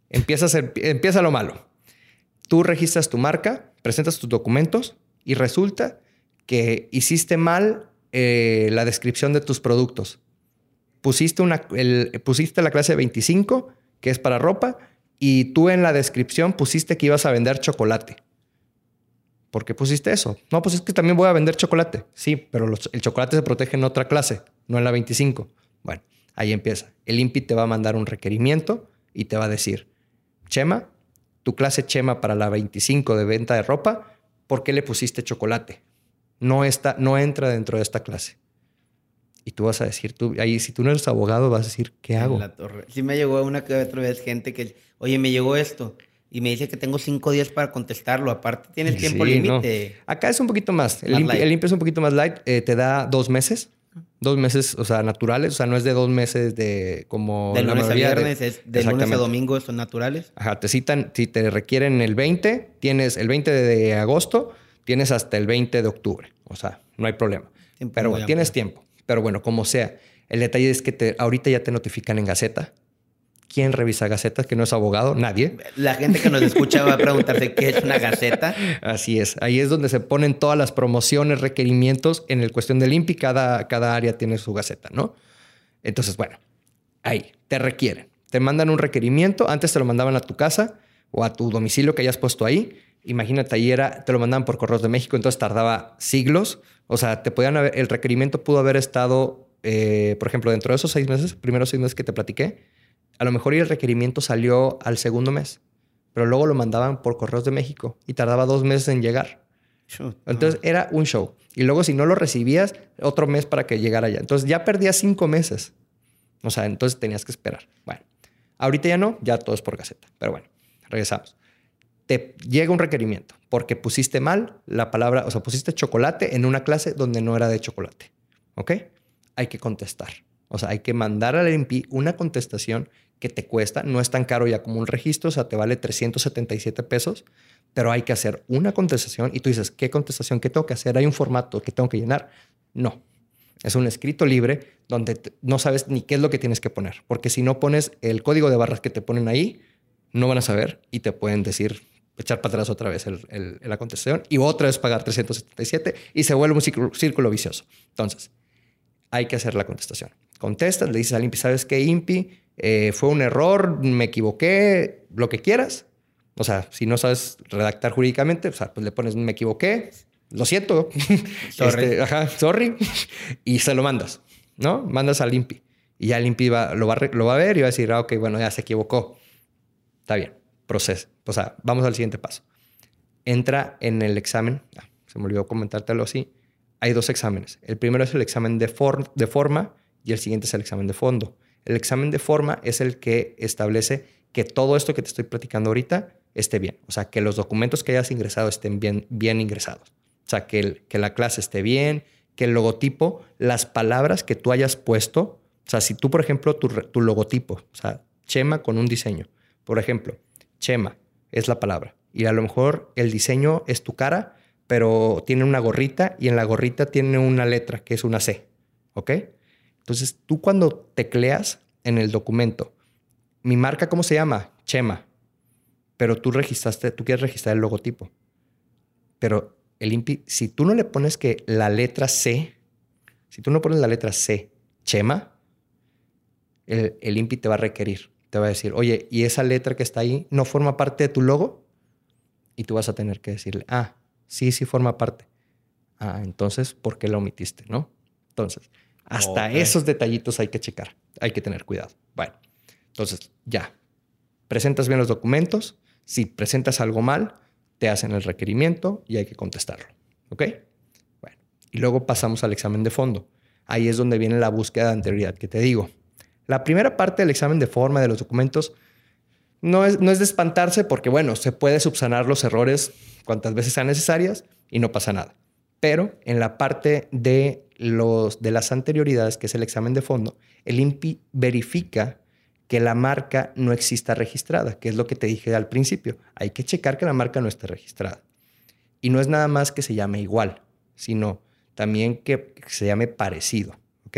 Empieza, empieza lo malo. Tú registras tu marca, presentas tus documentos y resulta que hiciste mal eh, la descripción de tus productos. Pusiste, una, pusiste la clase 25, que es para ropa, y tú en la descripción pusiste que ibas a vender chocolate. ¿Por qué pusiste eso? No, pues es que también voy a vender chocolate. Sí, pero el chocolate se protege en otra clase, no en la 25. Bueno, Ahí empieza. El INPI te va a mandar un requerimiento y te va a decir, Chema, tu clase Chema para la 25 de venta de ropa, ¿por qué le pusiste chocolate? No, está, no entra dentro de esta clase. Y tú vas a decir, tú, ahí si tú no eres abogado, vas a decir, ¿qué hago? La Sí me llegó una que otra vez gente que, oye, me llegó esto. Y me dice que tengo cinco días para contestarlo. Aparte, tienes tiempo límite. Acá es un poquito más. El, INPI, es un poquito más light. Eh, te da dos meses Dos meses, o sea, naturales. O sea, no es de dos meses de como. De lunes a viernes, es de lunes a domingo, son naturales. Ajá, te citan, si te requieren el 20, tienes el 20 de agosto, tienes hasta el 20 de octubre. O sea, no hay problema. Pero bueno, tienes tiempo. Pero bueno, como sea. El detalle es que te, ahorita ya te notifican en Gaceta ¿Quién revisa gacetas que no es abogado? Nadie. La gente que nos escucha va a preguntarse qué es una gaceta. Así es. Ahí es donde se ponen todas las promociones, requerimientos en el cuestión del INPI. Cada, cada área tiene su gaceta, ¿no? Entonces, bueno, ahí te requieren. Te mandan un requerimiento. Antes te lo mandaban a tu casa o a tu domicilio que hayas puesto ahí. Imagínate, ahí era, te lo mandaban por correos de México, entonces tardaba siglos. O sea, te podían haber, el requerimiento pudo haber estado, eh, por ejemplo, dentro de esos seis meses, primeros seis meses que te platiqué, a lo mejor el requerimiento salió al segundo mes, pero luego lo mandaban por correos de México y tardaba dos meses en llegar. Entonces era un show. Y luego si no lo recibías, otro mes para que llegara ya. Entonces ya perdías cinco meses. O sea, entonces tenías que esperar. Bueno, ahorita ya no, ya todo es por Gaceta. Pero bueno, regresamos. Te llega un requerimiento porque pusiste mal la palabra, o sea, pusiste chocolate en una clase donde no era de chocolate. ¿Ok? Hay que contestar. O sea, hay que mandar al INPI una contestación que te cuesta, no es tan caro ya como un registro, o sea, te vale 377 pesos, pero hay que hacer una contestación y tú dices, ¿qué contestación? ¿Qué tengo que hacer? ¿Hay un formato que tengo que llenar? No. Es un escrito libre donde no sabes ni qué es lo que tienes que poner, porque si no pones el código de barras que te ponen ahí, no van a saber y te pueden decir, echar para atrás otra vez la contestación y otra vez pagar 377 y se vuelve un círculo, vicioso. Entonces, hay que hacer la contestación. Contestas, le dices al INPI, ¿sabes qué, INPI? Eh, fue un error, me equivoqué, lo que quieras. O sea, si no sabes redactar jurídicamente, o sea, pues le pones me equivoqué, lo siento, sorry, este, ajá, sorry, y se lo mandas, ¿no? Mandas al INPI. Y ya el INPI va, lo, va, lo va a ver y va a decir, ah, ok, bueno, ya se equivocó. Está bien, proceso. O sea, vamos al siguiente paso. Entra en el examen, ah, se me olvidó comentártelo así. Hay dos exámenes. El primero es el examen de, de forma y el siguiente es el examen de fondo. El examen de forma es el que establece que todo esto que te estoy platicando ahorita esté bien. O sea, que los documentos que hayas ingresado estén bien, bien ingresados. sea, que, que la clase esté bien, que el logotipo, las palabras que tú hayas puesto, o sea, si tú, por ejemplo, tu, tu logotipo, o sea, Chema con un diseño, por ejemplo, Chema es la palabra, y a lo mejor el diseño es tu cara, pero tiene una gorrita y en la gorrita tiene una letra que es una C, ¿ok? Entonces, tú cuando tecleas en el documento, mi marca, ¿cómo se llama? Chema. Pero tú registraste, tú quieres registrar el logotipo. Pero el INPI, si tú no le pones que la letra C, si tú no pones la letra C, Chema, el, el te va a requerir. Te va a decir, oye, ¿y esa letra que está ahí no forma parte de tu logo? Y tú vas a tener que decirle, ah, sí, sí forma parte. Ah, entonces, ¿por qué la omitiste? ¿No? Entonces, hasta esos detallitos hay que checar, hay que tener cuidado. Bueno, entonces ya, presentas bien los documentos, si presentas algo mal, te hacen el requerimiento y hay que contestarlo. ¿Ok? Bueno, y luego pasamos al examen de fondo. Ahí es donde viene la búsqueda de anterioridad que te digo. La primera parte del examen de forma de los documentos no es, no es de espantarse porque, bueno, se puede subsanar los errores cuantas veces sean necesarias y no pasa nada. Pero en la parte de, los, de las anterioridades, que es el examen de fondo, el INPI verifica que la marca no exista registrada, que es lo que te dije al principio. Hay que checar que la marca no esté registrada. Y no es nada más que se llame igual, sino también que se llame parecido. ¿ok?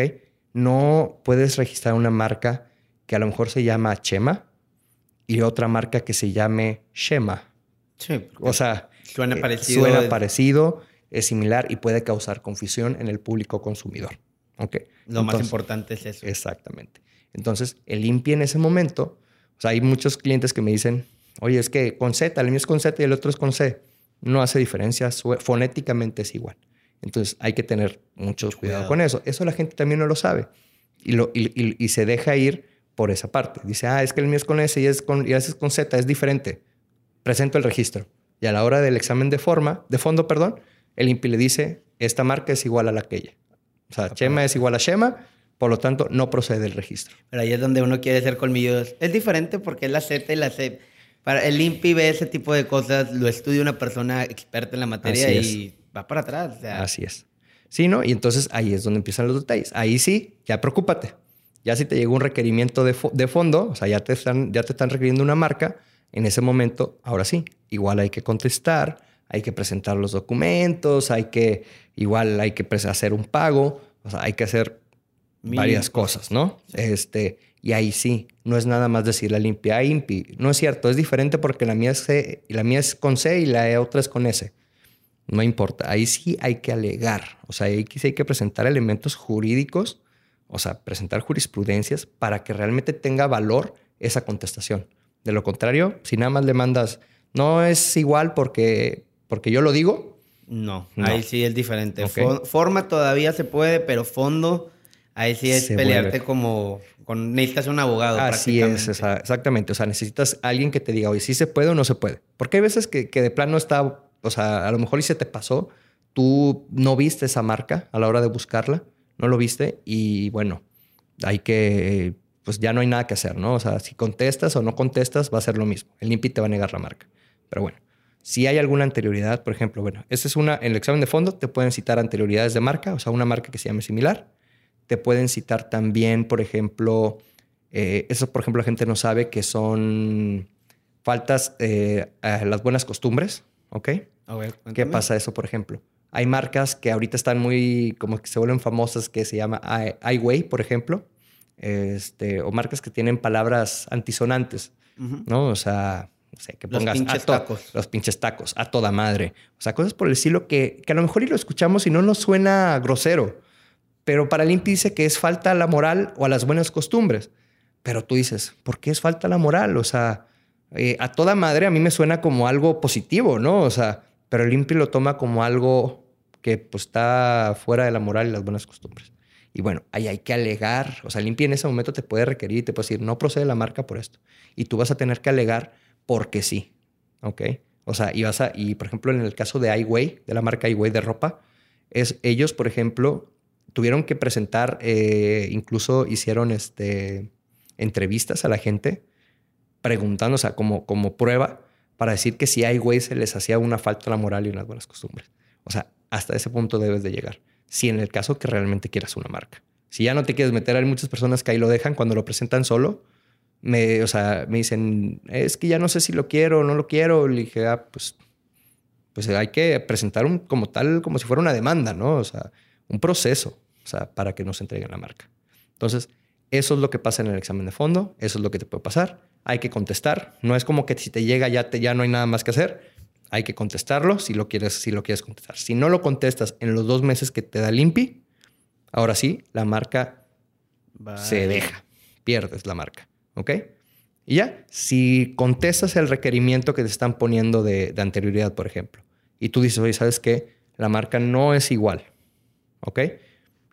No puedes registrar una marca que a lo mejor se llama Chema y otra marca que se llame Shema. Sí. O sea, suena eh, parecido. Suena parecido, es similar y puede causar confusión en el público consumidor. ¿ok? Lo más importante es eso. Exactamente. Entonces, el INPI en ese momento, o sea, hay muchos clientes que me dicen, oye, es que con Z, el mío es con Z y el otro es con C. No hace diferencia, fonéticamente es igual. Entonces, hay que tener mucho cuidado, cuidado. con eso. Eso la gente también no lo sabe y, lo, y, y- y se deja ir por esa parte. Dice, ah, es que el mío es con S y, es con, y ese es con Z, es diferente. Presento el registro. Y a la hora del examen de forma, de fondo, perdón, el INPI le dice, esta marca es igual a la aquella. O sea, Chema es igual a Shema, por lo tanto, no procede el registro. Pero ahí es donde uno quiere ser colmilludos. Es diferente porque es la Z y la C. Para el INPI ve ese tipo de cosas, lo estudia una persona experta en la materia Así y va para atrás. Así es. Sí, ¿no? Y entonces ahí es donde empiezan los detalles. Ahí sí, ya preocúpate. Ya si te llegó un requerimiento de, fo- de fondo, o sea, ya te, están, ya te están requiriendo una marca, en ese momento, ahora sí, igual hay que contestar, hay que presentar los documentos, hay que, igual hay que hacer un pago, o sea, hay que hacer Mil varias cosas, ¿no? Este, y ahí sí, no es nada más decirle al INPI, ah, INPI. No es cierto, es diferente porque la mía es, C, la mía es con C y la otra es con S. No importa, ahí sí hay que alegar, o sea, ahí sí hay que presentar elementos jurídicos, o sea, presentar jurisprudencias para que realmente tenga valor esa contestación. De lo contrario, si nada más le mandas, no es igual porque, porque yo lo digo, No, No. ahí sí es diferente. Forma todavía se puede, pero fondo, ahí sí es Se pelearte vuelve- como con necesitas un abogado. Así es, prácticamente. exactamente. O sea, necesitas alguien que te diga, oye, si se puede o no se puede. Porque hay veces que, que de plano está, o sea, a lo mejor y se te pasó, tú no viste esa marca a la hora de buscarla, no lo viste y bueno, hay que, pues ya no hay nada que hacer, ¿no? O sea, si contestas o no contestas, va a ser lo mismo. El NIPI te va a negar la marca. Pero bueno, si hay alguna anterioridad, por ejemplo, bueno, esta es una, en el examen de fondo te pueden citar anterioridades de marca, o sea, una marca que se llame similar. Te pueden citar también, por ejemplo, eh, eso, por ejemplo, la gente no sabe que son faltas eh, a las buenas costumbres, ¿ok? A ver, ¿Qué pasa eso, por ejemplo? Hay marcas que ahorita están muy, como que se vuelven famosas, que se llama iWay, por ejemplo, este, o marcas que tienen palabras antisonantes. ¿no? O sea, no sé, que Los pongas pinches a tacos. los pinches tacos, a toda madre. O sea, cosas por el estilo que, que a lo mejor y lo escuchamos y no nos suena grosero, pero para el INPI dice que es falta a la moral o a las buenas costumbres. Pero tú dices, ¿por qué es falta a la moral? O sea, eh, a toda madre a mí me suena como algo positivo, ¿no? O sea, pero el lo toma como algo que pues está fuera de la moral y las buenas costumbres. Y bueno, ahí hay que alegar, o sea, el en ese momento te puede requerir y te puede decir, no procede la marca por esto. Y tú vas a tener que alegar porque sí, ¿ok? O sea, y vas a, y por ejemplo, en el caso de iWay, de la marca iWay de ropa, es ellos, por ejemplo, tuvieron que presentar, eh, incluso hicieron este, entrevistas a la gente preguntando, o sea, como, como prueba para decir que si iWay se les hacía una falta la moral y unas buenas costumbres. O sea, hasta ese punto debes de llegar. Si en el caso que realmente quieras una marca. Si ya no te quieres meter, hay muchas personas que ahí lo dejan cuando lo presentan solo. Me, o sea, me dicen, es que ya no sé si lo quiero o no lo quiero. Le dije, ah, pues, pues hay que presentar un, como tal, como si fuera una demanda, ¿no? O sea, un proceso, o sea, para que nos entreguen la marca. Entonces, eso es lo que pasa en el examen de fondo, eso es lo que te puede pasar. Hay que contestar. No es como que si te llega ya, te, ya no hay nada más que hacer. Hay que contestarlo si lo quieres, si lo quieres contestar. Si no lo contestas en los dos meses que te da el INPI, ahora sí, la marca se deja. Pierdes la marca. ¿Ok? Y ya, si contestas el requerimiento que te están poniendo de, de anterioridad, por ejemplo, y tú dices, oye, ¿sabes qué? La marca no es igual. ¿Ok?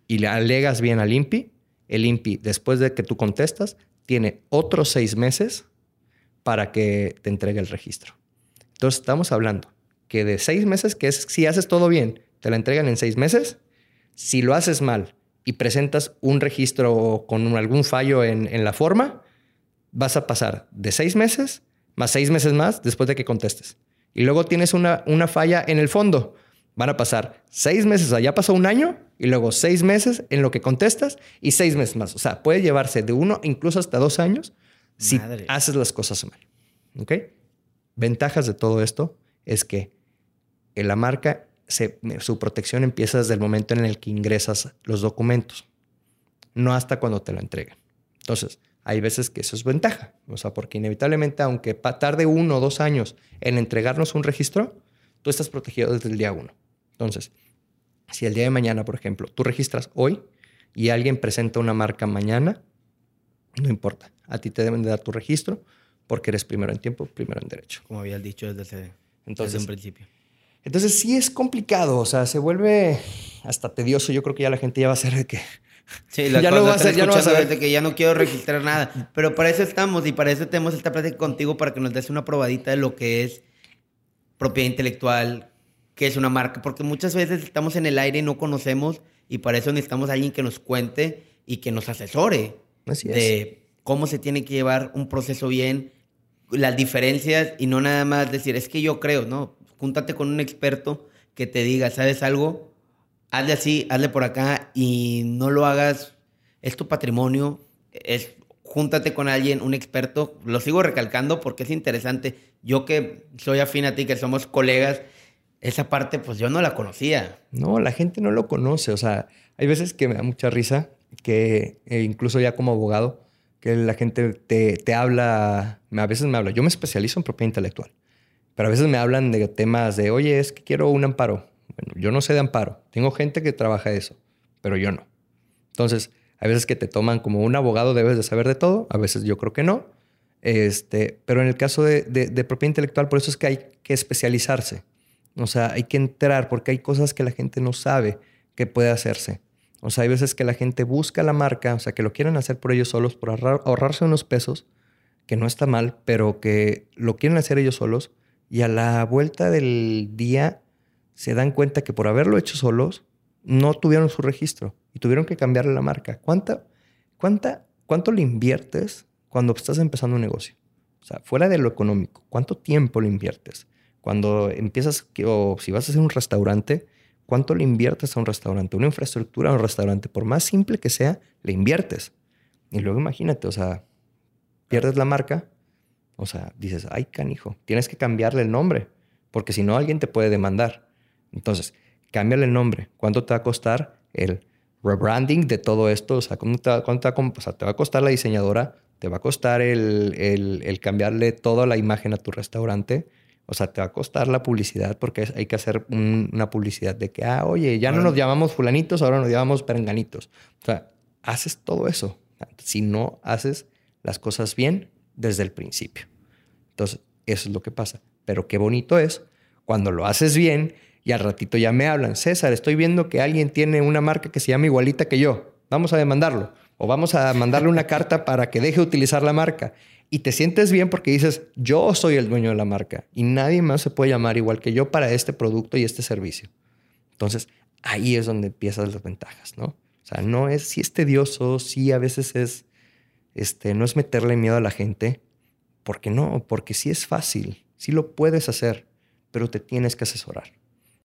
Y le alegas bien al INPI, el INPI, después de que tú contestas, tiene otros seis meses para que te entregue el registro. Entonces estamos hablando que de seis meses, que es si haces todo bien, te la entregan en seis meses. Si lo haces mal y presentas un registro con algún fallo en, la forma, vas a pasar de seis meses más seis meses más después de que contestes. Y luego tienes una, una falla en el fondo Van a pasar seis meses, o sea, ya pasó un año y luego seis meses en lo que contestas y seis meses más. O sea, puede llevarse de uno, incluso hasta dos años si haces las cosas mal. ¿Ok? Ventajas de todo esto es que en la marca, su protección empieza desde el momento en el que ingresas los documentos, no hasta cuando te la entregan. Entonces, hay veces que eso es ventaja, o sea, porque inevitablemente, aunque tarde uno o dos años en entregarnos un registro, tú estás protegido desde el día uno. Entonces, si el día de mañana, por ejemplo, tú registras hoy y alguien presenta una marca mañana, no importa. A ti te deben de dar tu registro porque eres primero en tiempo, primero en derecho. Como habías dicho desde, entonces, un principio. Entonces sí es complicado, o sea, se vuelve hasta tedioso. Yo creo que ya la gente ya va a ser de que... Sí, ya no va a ser, ya no va a que ya no quiero registrar nada. Pero para eso estamos y para eso tenemos esta plática contigo para que nos des una probadita de lo que es propiedad intelectual, que es una marca, porque muchas veces estamos en el aire y no conocemos y para eso necesitamos a alguien que nos cuente y que nos asesore de cómo se tiene que llevar un proceso bien, las diferencias y no nada más decir, es que yo creo, ¿no? Júntate con un experto que te diga, ¿sabes algo? Hazle así, hazle por acá y no lo hagas, es tu patrimonio, es júntate con alguien, un experto. Lo sigo recalcando porque es interesante. Yo que soy afín a ti, que somos colegas, esa parte pues yo no la conocía. No, la gente no lo conoce. O sea, hay veces que me da mucha risa que eh, incluso ya como abogado, que la gente te, te habla, a veces me habla, yo me especializo en propiedad intelectual, pero a veces me hablan de temas de, oye, es que quiero un amparo. Yo no sé de amparo. Tengo gente que trabaja eso, pero yo no. Entonces, hay veces que te toman como un abogado, debes de saber de todo, a veces yo creo que no. Este, pero en el caso de, propiedad intelectual, por eso es que hay que especializarse. O sea, hay que entrar porque hay cosas que la gente no sabe que puede hacerse. O sea, hay veces que la gente busca la marca, o sea, que lo quieren hacer por ellos solos, por ahorrarse unos pesos, que no está mal, pero que lo quieren hacer ellos solos y a la vuelta del día se dan cuenta que por haberlo hecho solos, no tuvieron su registro y tuvieron que cambiarle la marca. ¿Cuánta, cuánta, ¿Cuánto le inviertes cuando estás empezando un negocio? O sea, fuera de lo económico, ¿cuánto tiempo le inviertes? Cuando empiezas, o si vas a hacer un restaurante, ¿cuánto le inviertes a un restaurante? Una infraestructura a un restaurante, por más simple que sea, le inviertes. Y luego imagínate, o sea, pierdes la marca, o sea, dices, ay, canijo, tienes que cambiarle el nombre, porque si no, alguien te puede demandar. Entonces, cámbiale el nombre. ¿Cuánto te va a costar el rebranding de todo esto? O sea, ¿cuánto te, va, o sea, te a costar la diseñadora? ¿Te va a costar el, el, cambiarle toda la imagen a tu restaurante? O sea, te va a costar la publicidad porque hay que hacer una publicidad de que, ah, oye, ya no nos llamamos fulanitos, ahora nos llamamos perenganitos. O sea, haces todo eso. Si no haces las cosas bien desde el principio. Entonces, eso es lo que pasa. Pero qué bonito es cuando lo haces bien y al ratito ya me hablan, César, estoy viendo que alguien tiene una marca que se llama igualita que yo, vamos a demandarlo o vamos a mandarle una carta para que deje de utilizar la marca. Y te sientes bien porque dices, yo soy el dueño de la marca y nadie más se puede llamar igual que yo para este producto y este servicio. Entonces, ahí es donde empiezan las ventajas, ¿no? O sea, no es, si es tedioso, sí a veces es, este, no es meterle miedo a la gente, porque no, porque sí es fácil, sí lo puedes hacer, pero te tienes que asesorar.